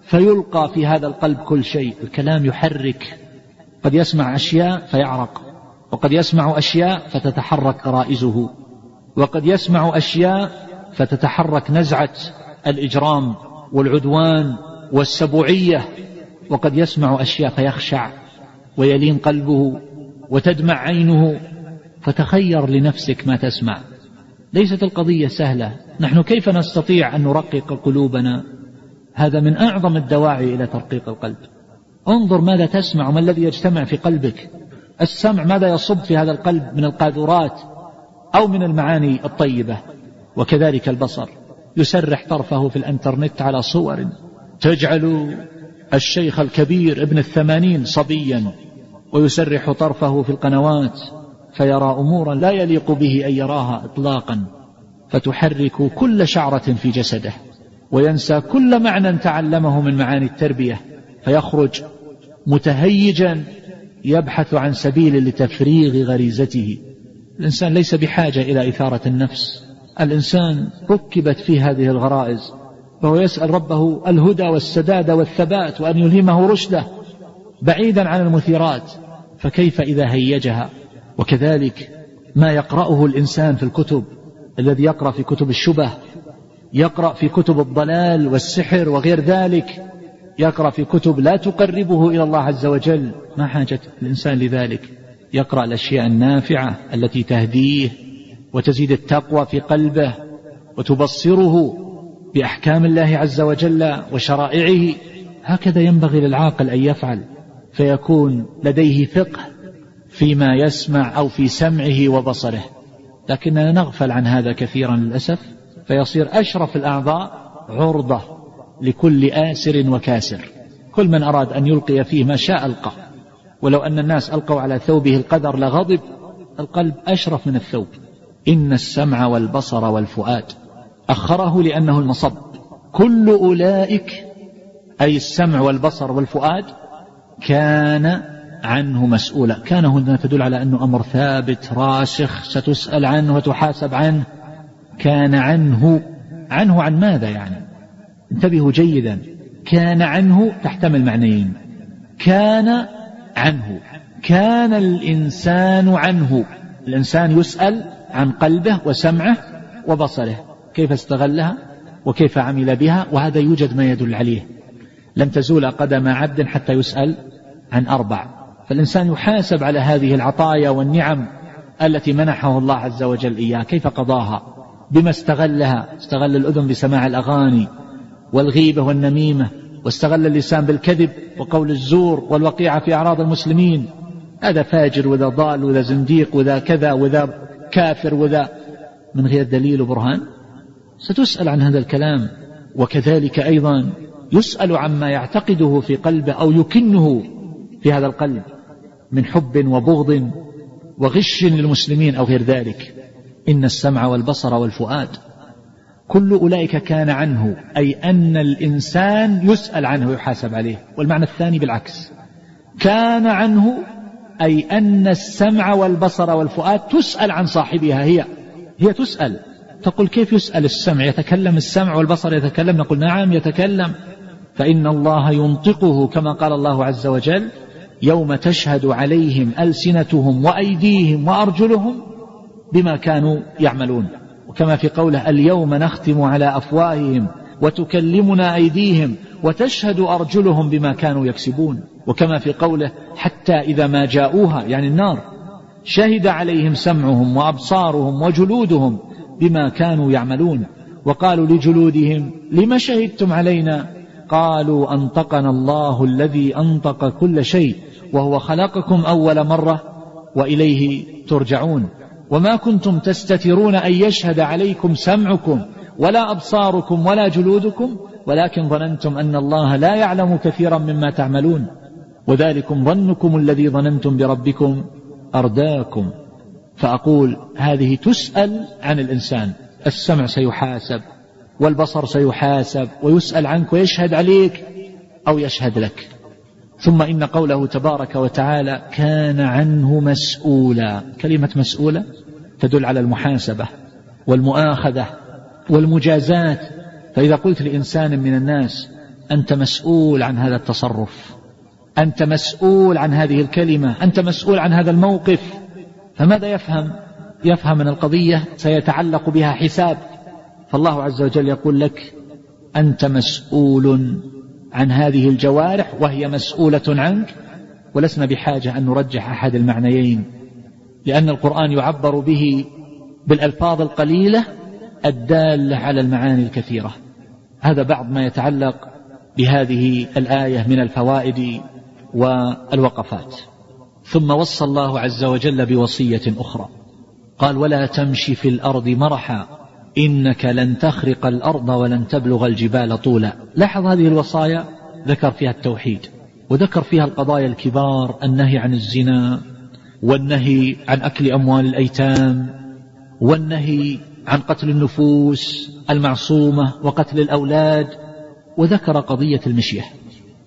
فيلقى في هذا القلب كل شيء. الكلام يحرك. قد يسمع أشياء فيعرق. وقد يسمع أشياء فتتحرك غرائزه وقد يسمع أشياء فتتحرك نزعة الإجرام والعدوان والسبوعية. وقد يسمع أشياء فيخشع ويلين قلبه وتدمع عينه فتخير لنفسك ما تسمع. ليست القضية سهلة. نحن كيف نستطيع أن نرقق قلوبنا؟ هذا من أعظم الدواعي إلى ترقيق القلب. انظر ماذا تسمع وما الذي يجتمع في قلبك. السمع ماذا يصب في هذا القلب من القاذورات أو من المعاني الطيبة؟ وكذلك البصر. يسرح طرفه في الإنترنت على صور تجعل الشيخ الكبير ابن الثمانين صبيا ويسرح طرفه في القنوات فيرى امورا لا يليق به أن يراها اطلاقا فتحرك كل شعرة في جسده وينسى كل معنى تعلمه من معاني التربية فيخرج متهيجا يبحث عن سبيل لتفريغ غريزته. الإنسان ليس بحاجة إلى إثارة النفس الإنسان ركبت فيه هذه الغرائز فهو يسأل ربه الهدى والسداد والثبات وأن يلهمه رشده بعيدا عن المثيرات فكيف إذا هيجها؟ وكذلك ما يقرأه الإنسان في الكتب الذي يقرأ في كتب الشبه يقرأ في كتب الضلال والسحر وغير ذلك يقرأ في كتب لا تقربه إلى الله عز وجل. ما حاجة الإنسان لذلك؟ يقرأ الأشياء النافعة التي تهديه وتزيد التقوى في قلبه وتبصره بأحكام الله عز وجل وشرائعه هكذا ينبغي للعاقل أن يفعل فيكون لديه فقه فيما يسمع أو في سمعه وبصره. لكننا نغفل عن هذا كثيرا للأسف فيصير أشرف الأعضاء عرضة لكل آسر وكاسر. كل من أراد أن يلقي فيه ما شاء ألقى ولو أن الناس ألقوا على ثوبه القدر لغضب القلب أشرف من الثوب. إن السمع والبصر والفؤاد. أخره لأنه المصب. كل أولئك أي السمع والبصر والفؤاد كان عنه مسؤولا. كان هنا تدل على أنه أمر ثابت راسخ ستسأل عنه وتحاسب عنه. كان عنه. عنه عن ماذا يعني؟ انتبهوا جيدا. كان عنه تحتمل معنيين كان عنه. كان الإنسان عنه. الإنسان يسأل عن قلبه وسمعه وبصره. كيف استغلها وكيف عمل بها وهذا يوجد ما يدل عليه. لم تزول قدم عبد حتى يسأل عن أربع. فالإنسان يحاسب على هذه العطايا والنعم التي منحه الله عز وجل إياها. كيف قضاها؟ بما استغلها. استغل الأذن بسماع الأغاني والغيبة والنميمة واستغل اللسان بالكذب وقول الزور والوقيعة في أعراض المسلمين. هذا فاجر وذا ضال وذا زنديق وذا كذا وذا كافر وذا من غير دليل وبرهان؟ ستسأل عن هذا الكلام وكذلك أيضا يسأل عما يعتقده في قلبه أو يكنه في هذا القلب من حب وبغض وغش للمسلمين أو غير ذلك. إن السمع والبصر والفؤاد كل أولئك كان عنه أي أن الإنسان يسأل عنه ويحاسب عليه. والمعنى الثاني بالعكس كان عنه أي أن السمع والبصر والفؤاد تسأل عن صاحبها هي هي تسأل. تقول كيف يسأل السمع؟ يتكلم السمع والبصر يتكلم؟ نقول نعم يتكلم. فإن الله ينطقه كما قال الله عز وجل يوم تشهد عليهم ألسنتهم وأيديهم وأرجلهم بما كانوا يعملون. وكما في قوله اليوم نختم على أفواههم وتكلمنا أيديهم وتشهد أرجلهم بما كانوا يكسبون. وكما في قوله حتى إذا ما جاءوها يعني النار شهد عليهم سمعهم وأبصارهم وجلودهم بما كانوا يعملون. وقالوا لجلودهم لم شهدتم علينا؟ قالوا أنطقنا الله الذي أنطق كل شيء وهو خلقكم أول مرة وإليه ترجعون. وما كنتم تستترون أن يشهد عليكم سمعكم ولا أبصاركم ولا جلودكم ولكن ظننتم أن الله لا يعلم كثيرا مما تعملون. وذلكم ظنكم الذي ظننتم بربكم أرداكم. فأقول هذه تسأل عن الإنسان السمع سيحاسب والبصر سيحاسب ويسأل عنك ويشهد عليك أو يشهد لك. ثم إن قوله تبارك وتعالى كان عنه مسؤولا. كلمة مسؤولة تدل على المحاسبة والمؤاخذة والمجازات. فإذا قلت لإنسان من الناس أنت مسؤول عن هذا التصرف أنت مسؤول عن هذه الكلمة أنت مسؤول عن هذا الموقف فماذا يفهم؟ يفهم أن القضية سيتعلق بها حساب. فالله عز وجل يقول لك أنت مسؤول عن هذه الجوارح وهي مسؤولة عنك ولسنا بحاجة أن نرجح أحد المعنيين لأن القرآن يعبر به بالألفاظ القليلة الدالة على المعاني الكثيرة. هذا بعض ما يتعلق بهذه الآية من الفوائد والوقفات. ثم وصى الله عز وجل بوصية أخرى. قال ولا تمشي في الأرض مرحا إنك لن تخرق الأرض ولن تبلغ الجبال طولا. لاحظ هذه الوصايا؟ ذكر فيها التوحيد وذكر فيها القضايا الكبار النهي عن الزنا والنهي عن أكل أموال الأيتام والنهي عن قتل النفوس المعصومة وقتل الأولاد وذكر قضية المشية.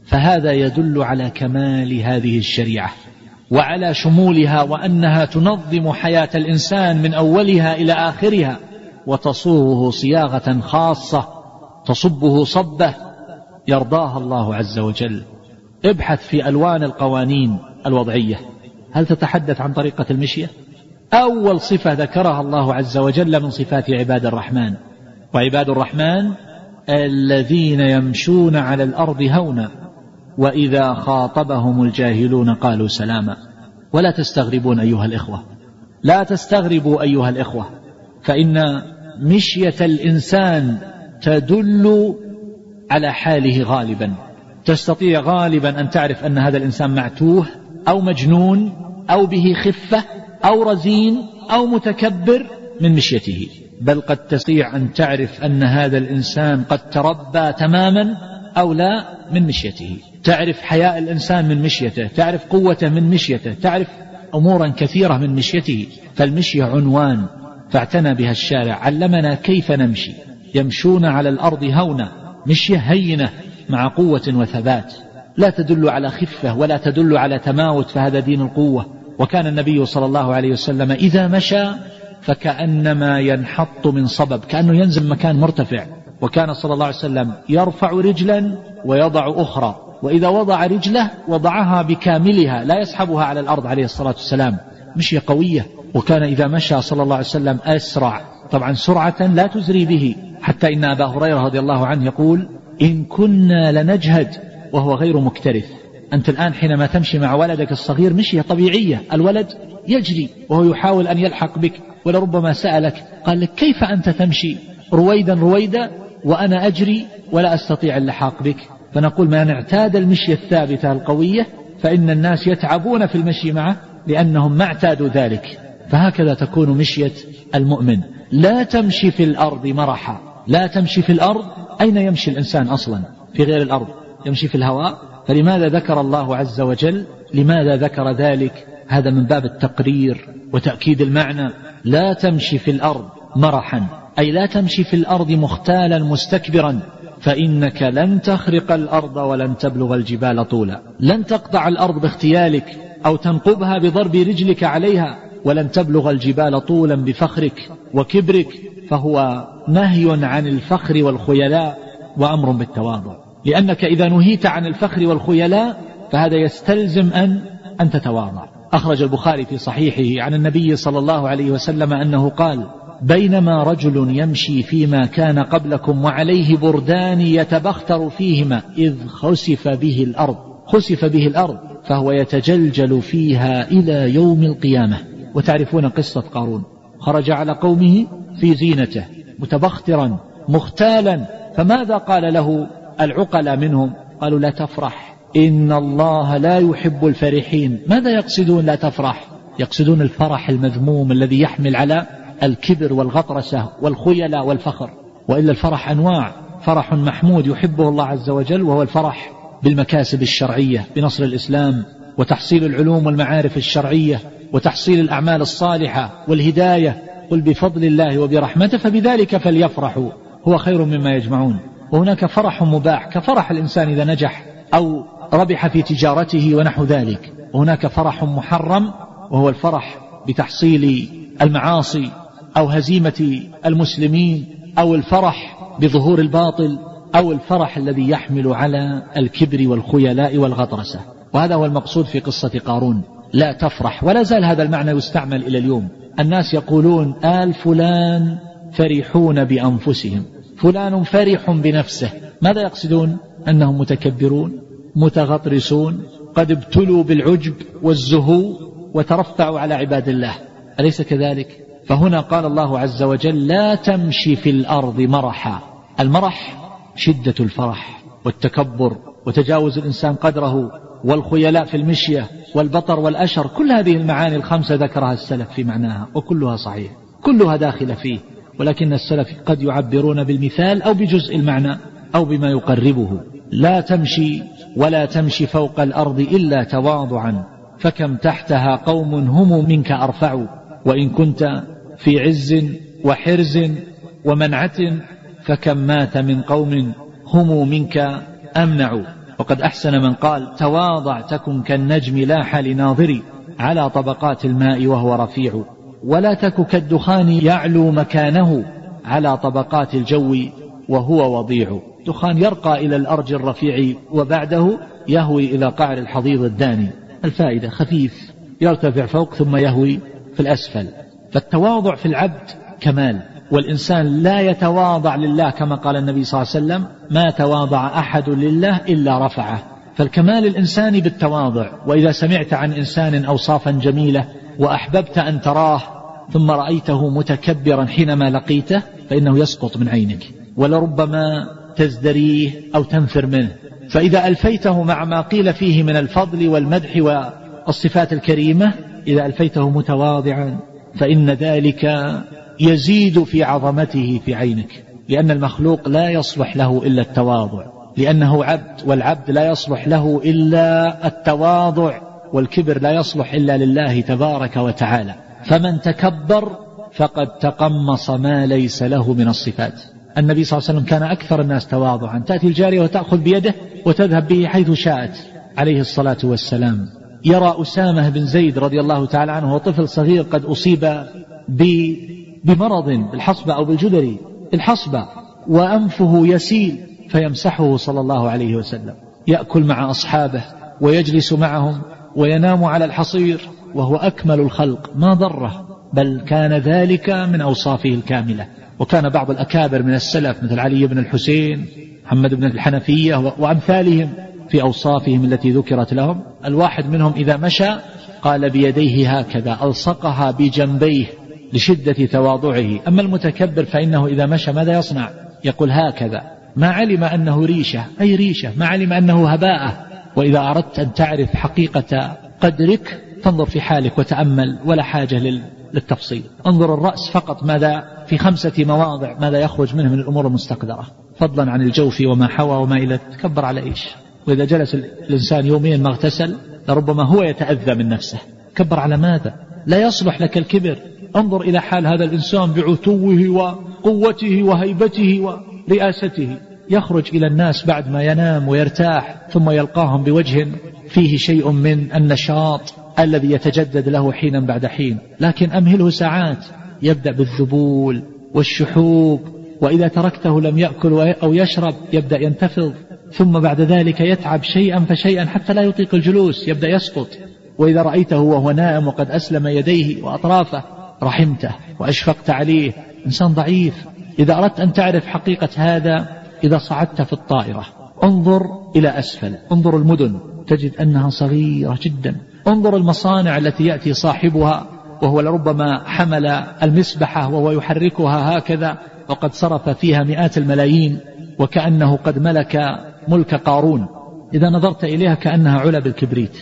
فهذا يدل على كمال هذه الشريعة. وعلى شمولها وأنها تنظم حياة الإنسان من أولها إلى آخرها وتصوغه صياغة خاصة تصبه صبة يرضاها الله عز وجل. ابحث في ألوان القوانين الوضعية. هل تتحدث عن طريقة المشية؟ أول صفة ذكرها الله عز وجل من صفات عباد الرحمن. وعباد الرحمن الذين يمشون على الأرض هونا. وإذا خاطبهم الجاهلون قالوا سلاما. ولا تستغربون أيها الإخوة. لا تستغربوا أيها الإخوة. فإن مشية الإنسان تدل على حاله غالبا. تستطيع غالبا أن تعرف أن هذا الإنسان معتوه أو مجنون أو به خفة أو رزين أو متكبر من مشيته. بل قد تستطيع أن تعرف أن هذا الإنسان قد تربى تماما أو لا من مشيته. تعرف حياء الإنسان من مشيته. تعرف قوته من مشيته. تعرف أمورا كثيرة من مشيته. فالمشي عنوان. فاعتنى بها الشارع. علمنا كيف نمشي. يمشون على الأرض هونا. مشية هينة مع قوة وثبات. لا تدل على خفة ولا تدل على تماوت فهذا دين القوة. وكان النبي صلى الله عليه وسلم إذا مشى فكأنما ينحط من صبب كأنه ينزل مكان مرتفع. وكان صلى الله عليه وسلم يرفع رجلا ويضع أخرى. وإذا وضع رجله وضعها بكاملها لا يسحبها على الأرض عليه الصلاة والسلام. مشية قوية. وكان إذا مشى صلى الله عليه وسلم أسرع. طبعا سرعة لا تزري به. حتى إن أبا هريرة رضي الله عنه يقول إن كنا لنجهد. وهو غير مكترث. أنت الآن حينما تمشي مع ولدك الصغير مشية طبيعية. الولد يجري وهو يحاول أن يلحق بك ولربما سألك. قال لك كيف أنت تمشي؟ رويدا رويدا وأنا أجري ولا أستطيع اللحاق بك. فنقول من اعتاد المشية الثابتة القوية فإن الناس يتعبون في المشي معه لأنهم ما اعتادوا ذلك. فهكذا تكون مشية المؤمن. لا تمشي في الأرض مرحا. لا تمشي في الأرض. أين يمشي الإنسان أصلا؟ في غير الأرض. يمشي في الهواء. فلماذا ذكر الله عز وجل؟ لماذا ذكر ذلك؟ هذا من باب التقرير وتأكيد المعنى. لا تمشي في الأرض مرحا. أي لا تمشي في الأرض مختالا مستكبرا فإنك لن تخرق الأرض ولن تبلغ الجبال طولا. لن تقطع الأرض باختيالك أو تنقبها بضرب رجلك عليها ولن تبلغ الجبال طولا بفخرك وكبرك فهو نهي عن الفخر والخيلاء وأمر بالتواضع. لأنك إذا نهيت عن الفخر والخيلاء فهذا يستلزم أن أن تتواضع. أخرج البخاري في صحيحه عن النبي صلى الله عليه وسلم أنه قال بينما رجل يمشي فيما كان قبلكم وعليه بردان يتبختر فيهما إذ خسف به الأرض خسف به الأرض فهو يتجلجل فيها إلى يوم القيامة. وتعرفون قصة قارون. خرج على قومه في زينته متبخترا مختالا. فماذا قال له العقل منهم؟ قالوا لا تفرح. إن الله لا يحب الفرحين. ماذا يقصدون لا تفرح؟ يقصدون الفرح المذموم الذي يحمل على الكبر والغطرسة والخيلاء والفخر. وإلا الفرح أنواع. فرح محمود يحبه الله عز وجل وهو الفرح بالمكاسب الشرعية بنصر الإسلام وتحصيل العلوم والمعارف الشرعية وتحصيل الأعمال الصالحة والهداية. قل بفضل الله وبرحمته فبذلك فليفرحوا. هو خير مما يجمعون. وهناك فرح مباح كفرح الإنسان إذا نجح أو ربح في تجارته ونحو ذلك. وهناك فرح محرم وهو الفرح بتحصيل المعاصي أو هزيمة المسلمين أو الفرح بظهور الباطل أو الفرح الذي يحمل على الكبر والخيلاء والغطرسة. وهذا هو المقصود في قصة قارون. لا تفرح ولا زال هذا المعنى يستعمل إلى اليوم. الناس يقولون آل فلان فرحون بأنفسهم. فلان فرح بنفسه. ماذا يقصدون؟ أنهم متكبرون متغطرسون قد ابتلوا بالعجب والزهو وترفعوا على عباد الله. أليس كذلك؟ فهنا قال الله عز وجل لا تمشي في الأرض مرحا. المرح شدة الفرح والتكبر وتجاوز الإنسان قدره والخيلاء في المشية والبطر والأشر. كل هذه المعاني الخمسة ذكرها السلف في معناها وكلها صحيح كلها داخلة فيه. ولكن السلف قد يعبرون بالمثال أو بجزء المعنى أو بما يقربه. لا تمشي ولا تمشي فوق الأرض إلا تواضعا فكم تحتها قوم هم منك أرفع. وإن كنت في عز وحرز ومنعة فكم مات من قوم هم منك أمنع. وقد أحسن من قال تواضع تكن كالنجم لاح لناظري على طبقات الماء وهو رفيع. ولا تك كالدخان يعلو مكانه على طبقات الجو وهو وضيع. دخان يرقى إلى الأرج الرفيع وبعده يهوي إلى قعر الحضيض الداني. الفائدة خفيف. يرتفع فوق ثم يهوي في الأسفل. فالتواضع في العبد كمال والإنسان لا يتواضع لله كما قال النبي صلى الله عليه وسلم ما تواضع أحد لله إلا رفعه. فالكمال الإنساني بالتواضع وإذا سمعت عن إنسان أوصافا جميلة وأحببت أن تراه ثم رأيته متكبرا حينما لقيته فإنه يسقط من عينك. ولربما تزدريه أو تنفر منه. فإذا ألفيته مع ما قيل فيه من الفضل والمدح والصفات الكريمة إذا ألفيته متواضعا فإن ذلك يزيد في عظمته في عينك لأن المخلوق لا يصلح له إلا التواضع لأنه عبد والعبد لا يصلح له إلا التواضع والكبر لا يصلح إلا لله تبارك وتعالى. فمن تكبر فقد تقمص ما ليس له من الصفات. النبي صلى الله عليه وسلم كان أكثر الناس تواضعا تأتي الجارية وتأخذ بيده وتذهب به حيث شاءت عليه الصلاة والسلام. يرى أسامة بن زيد رضي الله تعالى عنه طفل صغير قد أصيب بمرض بالحصبة أو بالجدري الحصبة وأنفه يسيل فيمسحه صلى الله عليه وسلم. يأكل مع أصحابه ويجلس معهم وينام على الحصير وهو أكمل الخلق. ما ضره بل كان ذلك من أوصافه الكاملة. وكان بعض الأكابر من السلف مثل علي بن الحسين محمد بن الحنفية وأمثالهم. في أوصافهم التي ذكرت لهم. الواحد منهم إذا مشى قال بيديه هكذا ألصقها بجنبيه لشدة تواضعه. أما المتكبر فإنه إذا مشى ماذا يصنع؟ يقول هكذا. ما علم أنه ريشة أي ريشة؟ ما علم أنه هباءة. وإذا أردت أن تعرف حقيقة قدرك فانظر في حالك وتأمل ولا حاجة للتفصيل. انظر الرأس فقط ماذا في خمسة مواضع ماذا يخرج منه من الأمور المستقدرة فضلا عن الجوف وما حوى وما إلى تكبر على إيش؟ وإذا جلس الإنسان يومين ما اغتسل لربما هو يتأذى من نفسه. كبر على ماذا؟ لا يصلح لك الكبر. انظر إلى حال هذا الإنسان بعتوه وقوته وهيبته ورئاسته. يخرج إلى الناس بعد ما ينام ويرتاح ثم يلقاهم بوجه فيه شيء من النشاط الذي يتجدد له حينا بعد حين. لكن أمهله ساعات. يبدأ بالذبول والشحوب وإذا تركته لم يأكل أو يشرب يبدأ ينتفض. ثم بعد ذلك يتعب شيئا فشيئا حتى لا يطيق الجلوس يبدأ يسقط. وإذا رأيته وهو نائم وقد أسلم يديه وأطرافه رحمته وأشفقت عليه. إنسان ضعيف. إذا أردت أن تعرف حقيقة هذا إذا صعدت في الطائرة. انظر إلى أسفل. انظر المدن. تجد أنها صغيرة جدا. انظر المصانع التي يأتي صاحبها وهو لربما حمل المسبحة وهو يحركها هكذا وقد صرف فيها مئات الملايين. وكأنه قد ملك ملك قارون. إذا نظرت إليها كأنها علب الكبريت.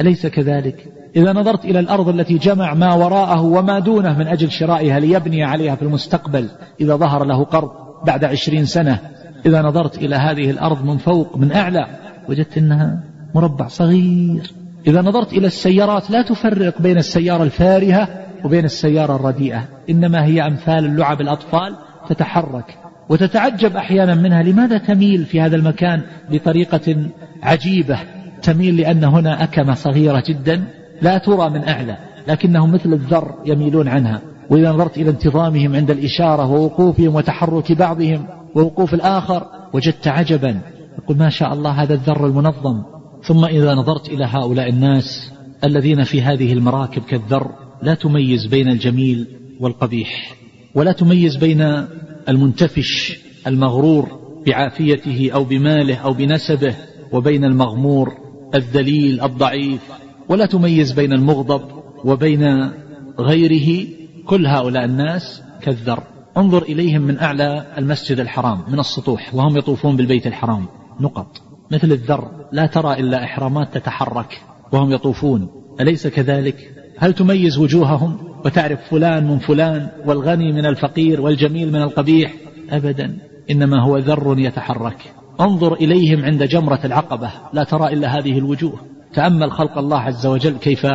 أليس كذلك؟ إذا نظرت إلى الأرض التي جمع ما وراءه وما دونه من أجل شرائها ليبني عليها في المستقبل إذا ظهر له قرض بعد عشرين سنة. إذا نظرت إلى هذه الأرض من فوق من أعلى وجدت أنها مربع صغير. إذا نظرت إلى السيارات لا تفرق بين السيارة الفارهة وبين السيارة الرديئة. إنما هي أمثال اللعب الأطفال تتحرك. وتتعجب أحيانا منها لماذا تميل في هذا المكان بطريقة عجيبة؟ تميل لأن هنا أكمة صغيرة جدا لا ترى من أعلى لكنهم مثل الذر يميلون عنها. وإذا نظرت إلى انتظامهم عند الإشارة ووقوفهم وتحرك بعضهم ووقوف الآخر وجدت عجبا. يقول ما شاء الله هذا الذر المنظم. ثم إذا نظرت إلى هؤلاء الناس الذين في هذه المراكب كالذر لا تميز بين الجميل والقبيح ولا تميز بين المنتفش المغرور بعافيته أو بماله أو بنسبه وبين المغمور الذليل الضعيف. ولا تميز بين المغضب وبين غيره كل هؤلاء الناس كالذر. انظر إليهم من أعلى المسجد الحرام من السطوح وهم يطوفون بالبيت الحرام نقط. مثل الذر لا ترى إلا إحرامات تتحرك وهم يطوفون. أليس كذلك؟ هل تميز وجوههم؟ وتعرف فلان من فلان والغني من الفقير والجميل من القبيح. أبدا. إنما هو ذر يتحرك. انظر إليهم عند جمرة العقبة. لا ترى إلا هذه الوجوه. تأمل خلق الله عز وجل كيف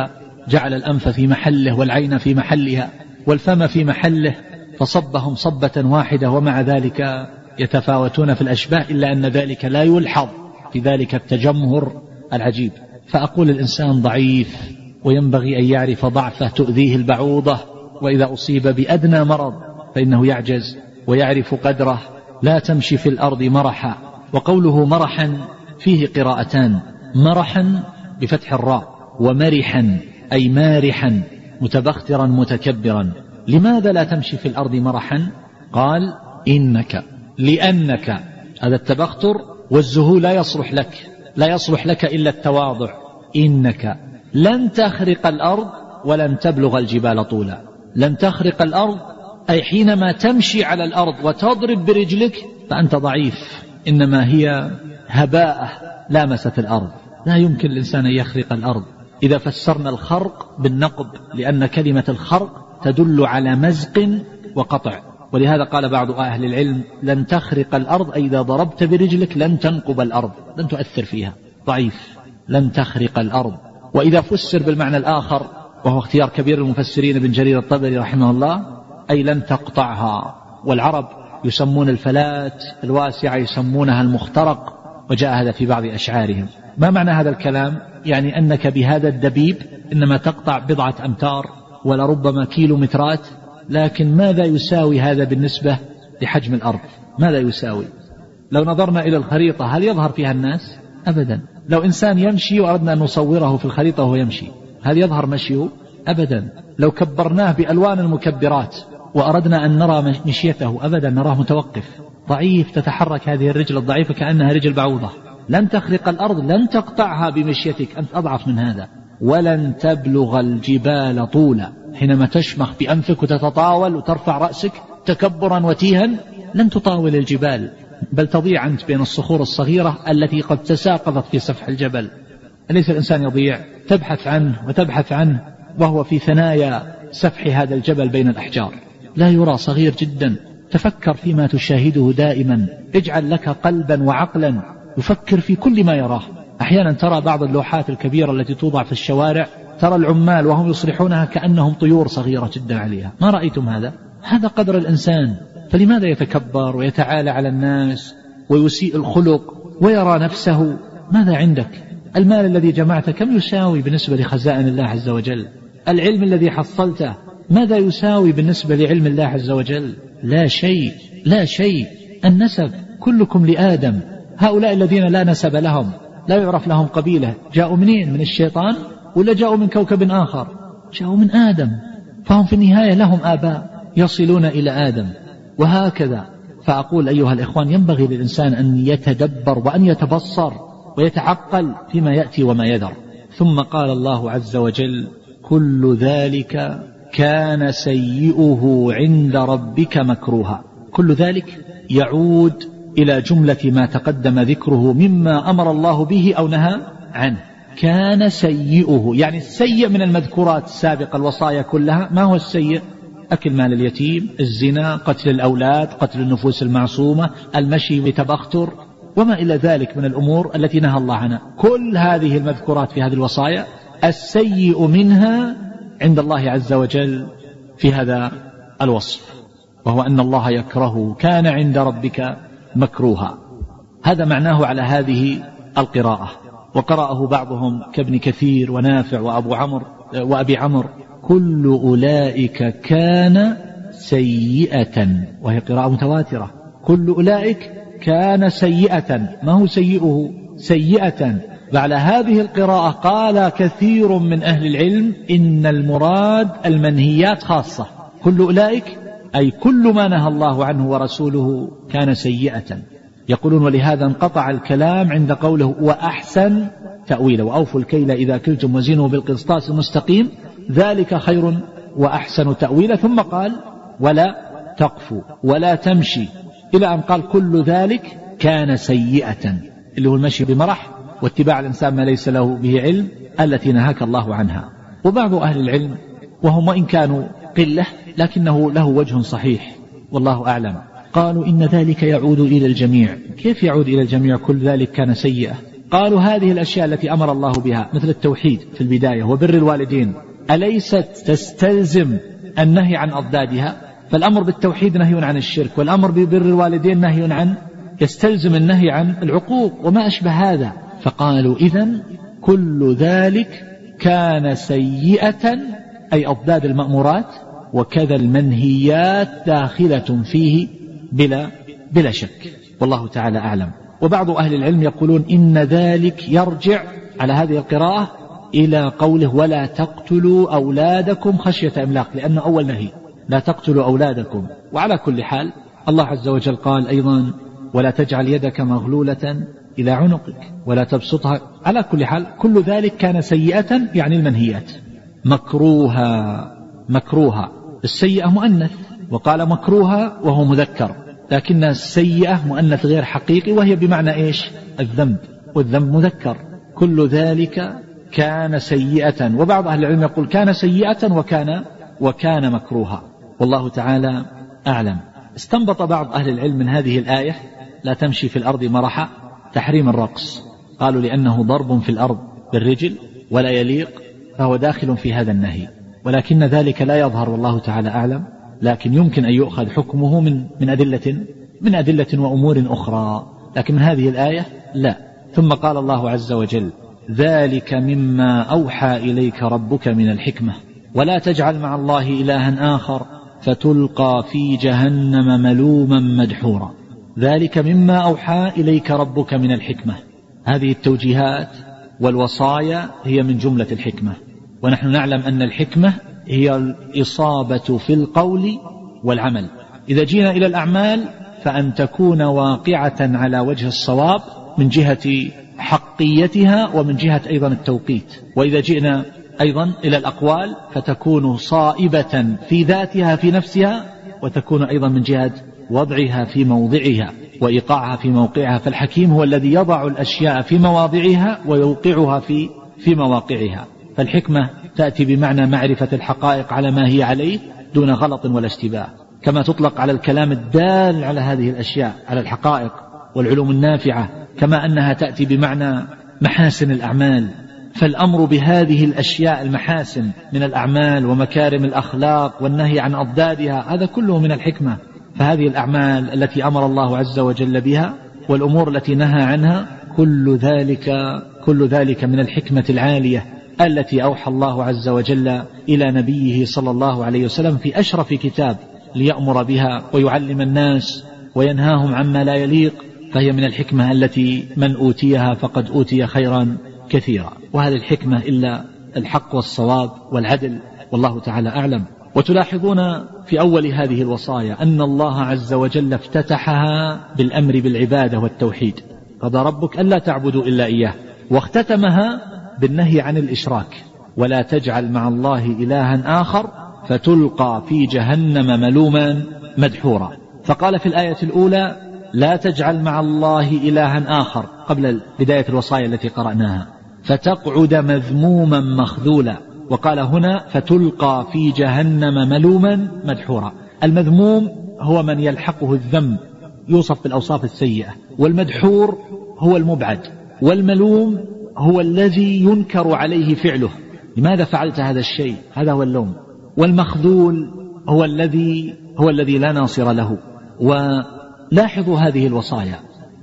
جعل الأنف في محله والعين في محلها والفم في محله فصبهم صبة واحدة ومع ذلك يتفاوتون في الأشباه إلا أن ذلك لا يلحظ في ذلك التجمهر العجيب. فأقول الإنسان ضعيف. وينبغي أن يعرف ضعفه تؤذيه البعوضة وإذا أصيب بأدنى مرض فإنه يعجز ويعرف قدره. لا تمشي في الأرض مرحا. وقوله مرحا فيه قراءتان مرحا بفتح الراء ومرحا أي مارحا متبخترا متكبرا. لماذا لا تمشي في الأرض مرحا؟ قال إنك لأنك. هذا التبختر والزهو لا يصلح لك لا يصلح لك إلا التواضع. إنك. لن تخرق الأرض ولن تبلغ الجبال طولا. لن تخرق الأرض أي حينما تمشي على الأرض وتضرب برجلك فأنت ضعيف. إنما هي هباء لامست الأرض. لا يمكن الإنسان أن يخرق الأرض. إذا فسرنا الخرق بالنقب لأن كلمة الخرق تدل على مزق وقطع. ولهذا قال بعض أهل العلم لن تخرق الأرض أي إذا ضربت برجلك لن تنقب الأرض. لن تؤثر فيها. ضعيف. لن تخرق الأرض. وإذا فسر بالمعنى الآخر وهو اختيار كبير المفسرين ابن جرير الطبري رحمه الله أي لن تقطعها. والعرب يسمون الفلات الواسعة يسمونها المخترق وجاء هذا في بعض أشعارهم. ما معنى هذا الكلام؟ يعني أنك بهذا الدبيب إنما تقطع بضعة أمتار ولربما كيلومترات لكن ماذا يساوي هذا بالنسبة لحجم الأرض؟ ماذا يساوي؟ لو نظرنا إلى الخريطة هل يظهر فيها الناس؟ أبدا. لو إنسان يمشي وأردنا أن نصوره في الخريطة وهو يمشي هل يظهر مشيه؟ أبدا. لو كبرناه بألوان المكبرات وأردنا أن نرى مشيته أبدا نراه متوقف. ضعيف تتحرك هذه الرجل الضعيفة كأنها رجل بعوضة. لن تخرق الأرض لن تقطعها بمشيتك. أنت أضعف من هذا. ولن تبلغ الجبال طولا. حينما تشمخ بأنفك وتتطاول وترفع رأسك تكبرا وتيها لن تطاول الجبال. بل تضيع أنت بين الصخور الصغيرة التي قد تساقطت في سفح الجبل. أليس الإنسان يضيع؟ تبحث عنه وتبحث عنه وهو في ثنايا سفح هذا الجبل بين الأحجار. لا يرى صغير جدا. تفكر فيما تشاهده دائما. اجعل لك قلبا وعقلا. يفكر في كل ما يراه. أحيانا ترى بعض اللوحات الكبيرة التي توضع في الشوارع. ترى العمال وهم يصلحونها كأنهم طيور صغيرة جدا عليها. ما رأيتم هذا؟ هذا قدر الإنسان. فلماذا يتكبر ويتعالى على الناس ويسيء الخلق ويرى نفسه؟ ماذا عندك؟ المال الذي جمعته كم يساوي بالنسبة لخزائن الله عز وجل؟ العلم الذي حصلته ماذا يساوي بالنسبة لعلم الله عز وجل؟ لا شيء لا شيء. النسب كلكم لآدم. هؤلاء الذين لا نسب لهم لا يعرف لهم قبيلة. جاءوا منين؟ من الشيطان؟ ولا جاءوا من كوكب آخر؟ جاءوا من آدم. فهم في النهاية لهم آباء يصلون إلى آدم. وهكذا. فأقول أيها الإخوان ينبغي للإنسان أن يتدبر وأن يتبصر ويتعقل فيما يأتي وما يذر. ثم قال الله عز وجل كل ذلك كان سيئه عند ربك مكروها. كل ذلك يعود إلى جملة ما تقدم ذكره مما أمر الله به أو نهى عنه. كان سيئه يعني السيء من المذكورات السابقة الوصايا كلها. ما هو السيء؟ أكل مال اليتيم الزنا قتل الأولاد قتل النفوس المعصومة المشي بتبختر وما إلى ذلك من الأمور التي نهى الله عنها. كل هذه المذكورات في هذه الوصايا السيء منها عند الله عز وجل في هذا الوصف وهو أن الله يكره كان عند ربك مكروها. هذا معناه على هذه القراءة. وقرأه بعضهم كابن كثير ونافع وأبو عمرو وأبي عمرو. كل أولئك كان سيئة. وهي قراءة متواترة. كل أولئك كان سيئة. ما هو سيئه؟ سيئة. بعد هذه القراءة قال كثير من أهل العلم إن المراد المنهيات خاصة. كل أولئك أي كل ما نهى الله عنه ورسوله كان سيئة. يقولون ولهذا انقطع الكلام عند قوله وأحسن تأويله. وأوفوا الكيل إذا كلتم وزنوا بالقسطاس المستقيم. ذلك خير وأحسن تأويلا. ثم قال ولا تقفوا ولا تمشي. إلى أن قال كل ذلك كان سيئة. اللي هو المشي بمرح واتباع الإنسان ما ليس له به علم التي نهاك الله عنها. وبعض أهل العلم وهم وإن كانوا قلة لكنه له وجه صحيح. والله أعلم. قالوا إن ذلك يعود إلى الجميع. كيف يعود إلى الجميع كل ذلك كان سيئة؟ قالوا هذه الأشياء التي أمر الله بها مثل التوحيد في البداية وبر الوالدين. أليست تستلزم النهي عن أضدادها؟ فالأمر بالتوحيد نهي عن الشرك والأمر ببر الوالدين نهي عن يستلزم النهي عن العقوق وما أشبه هذا. فقالوا إذا كل ذلك كان سيئة أي أضداد المأمورات وكذا المنهيات داخلة فيه بلا بلا شك. والله تعالى أعلم. وبعض أهل العلم يقولون إن ذلك يرجع على هذه القراءة إلى قوله ولا تقتلوا أولادكم خشية إملاق لأنه أول نهي لا تقتلوا أولادكم. وعلى كل حال الله عز وجل قال أيضا ولا تجعل يدك مغلولة إلى عنقك ولا تبسطها. على كل حال كل ذلك كان سيئة يعني المنهيات. مكروها مكروها. السيئة مؤنث وقال مكروها وهو مذكر. لكن السيئة مؤنث غير حقيقي وهي بمعنى إيش؟ الذنب. والذنب مذكر. كل ذلك كان سيئة. وبعض أهل العلم يقول كان سيئة وكان وكان مكروها. والله تعالى أعلم. استنبط بعض أهل العلم من هذه الآية. لا تمشي في الأرض مرحا. تحريم الرقص. قالوا لأنه ضرب في الأرض بالرجل ولا يليق. فهو داخل في هذا النهي. ولكن ذلك لا يظهر والله تعالى أعلم. لكن يمكن أن يؤخذ حكمه من من أدلة من أدلة وأمور أخرى. لكن من هذه الآية لا. ثم قال الله عز وجل ذلك مما أوحى إليك ربك من الحكمة. ولا تجعل مع الله إلها آخر فتلقى في جهنم ملوما مدحورا. ذلك مما أوحى إليك ربك من الحكمة. هذه التوجيهات والوصايا هي من جملة الحكمة. ونحن نعلم أن الحكمة هي الإصابة في القول والعمل. إذا جينا إلى الأعمال فأن تكون واقعة على وجه الصواب من جهة حقيتها ومن جهة أيضا التوقيت. وإذا جئنا أيضا إلى الأقوال فتكون صائبة في ذاتها في نفسها وتكون أيضا من جهة وضعها في موضعها وإيقاعها في موقعها. فالحكيم هو الذي يضع الأشياء في مواضعها ويوقعها في في مواقعها. فالحكمة تأتي بمعنى معرفة الحقائق على ما هي عليه دون غلط ولا اشتباه. كما تطلق على الكلام الدال على هذه الأشياء على الحقائق والعلوم النافعة كما أنها تأتي بمعنى محاسن الأعمال. فالأمر بهذه الأشياء المحاسن من الأعمال ومكارم الأخلاق والنهي عن أضدادها هذا كله من الحكمة. فهذه الأعمال التي أمر الله عز وجل بها والأمور التي نهى عنها كل ذلك كل ذلك من الحكمة العالية التي أوحى الله عز وجل إلى نبيه صلى الله عليه وسلم في أشرف كتاب ليأمر بها ويعلم الناس وينهاهم عما لا يليق. فهي من الحكمة التي من أوتيها فقد أوتي خيرا كثيرا. وهذه الحكمة إلا الحق والصواب والعدل والله تعالى أعلم. وتلاحظون في أول هذه الوصايا أن الله عز وجل افتتحها بالأمر بالعبادة والتوحيد. قضى ربك ألا تعبدوا إلا إياه. واختتمها بالنهي عن الإشراك. ولا تجعل مع الله إلها آخر فتلقى في جهنم ملوما مدحورا. فقال في الآية الأولى لا تجعل مع الله إلها آخر قبل بداية الوصايا التي قرأناها. فتقعد مذموما مخذولا. وقال هنا فتلقى في جهنم ملوما مدحورا. المذموم هو من يلحقه الذم يوصف بالأوصاف السيئة. والمدحور هو المبعد. والملوم هو الذي ينكر عليه فعله. لماذا فعلت هذا الشيء؟ هذا هو اللوم. والمخذول هو الذي هو الذي لا ناصر له. ولاحظوا هذه الوصايا.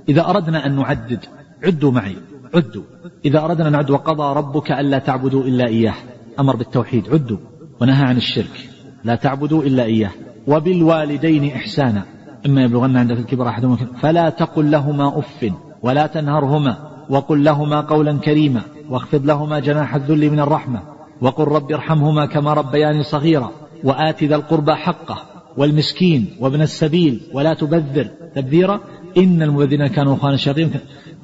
إذا أردنا أن نعدد عدوا معي عدوا. إذا أردنا أن نعد وقضى ربك ألا تعبدوا إلا إياه. أمر بالتوحيد عدوا. ونهى عن الشرك لا تعبدوا إلا إياه. وبالوالدين إحسانا. إما يبلغن عندك الكبر أحدهما فلا تقل لهما أف ولا تنهرهما. وقل لهما قولا كريما. واخفض لهما جناح الذل من الرحمة. وقل رب ارحمهما كما ربياني صغيرا. وآت ذا القربى حقه. والمسكين وابن السبيل ولا تبذر تبذيرا إن المبذرين كانوا إخوان الشياطين.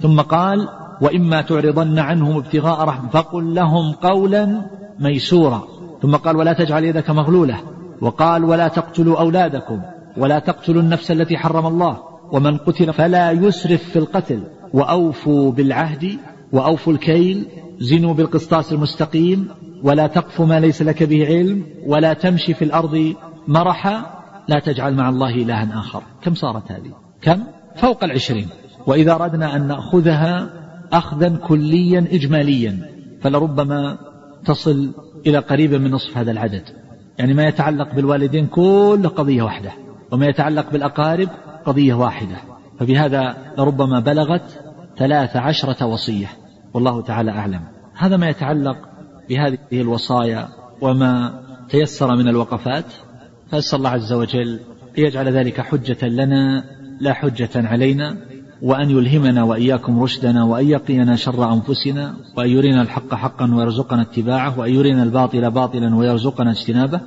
ثم قال وإما تعرضن عنهم ابتغاء رحمة فقل لهم قولا ميسورا. ثم قال ولا تجعل يدك مغلولة. وقال ولا تقتلوا أولادكم ولا تقتلوا النفس التي حرم الله ومن قتل فلا يسرف في القتل. وأوفوا بالعهد وأوفوا الكيل زنوا بالقسطاس المستقيم ولا تقف ما ليس لك به علم ولا تمشي في الأرض مرحا لا تجعل مع الله إلها آخر. كم صارت هذه؟ كم؟ فوق العشرين. وإذا أردنا أن نأخذها أخذا كليا إجماليا فلربما تصل إلى قريبا من نصف هذا العدد. يعني ما يتعلق بالوالدين كل قضية واحدة وما يتعلق بالأقارب قضية واحدة. فبهذا لربما بلغت ثلاث عشرة وصية. والله تعالى أعلم. هذا ما يتعلق بهذه الوصايا وما تيسر من الوقفات. فأسأل الله عز وجل ليجعل ذلك حجة لنا لا حجة علينا وأن يلهمنا وإياكم رشدنا وأن يقينا شر أنفسنا وأن يرينا الحق حقا ويرزقنا اتباعه وأن يرينا الباطل باطلا ويرزقنا اجتنابه.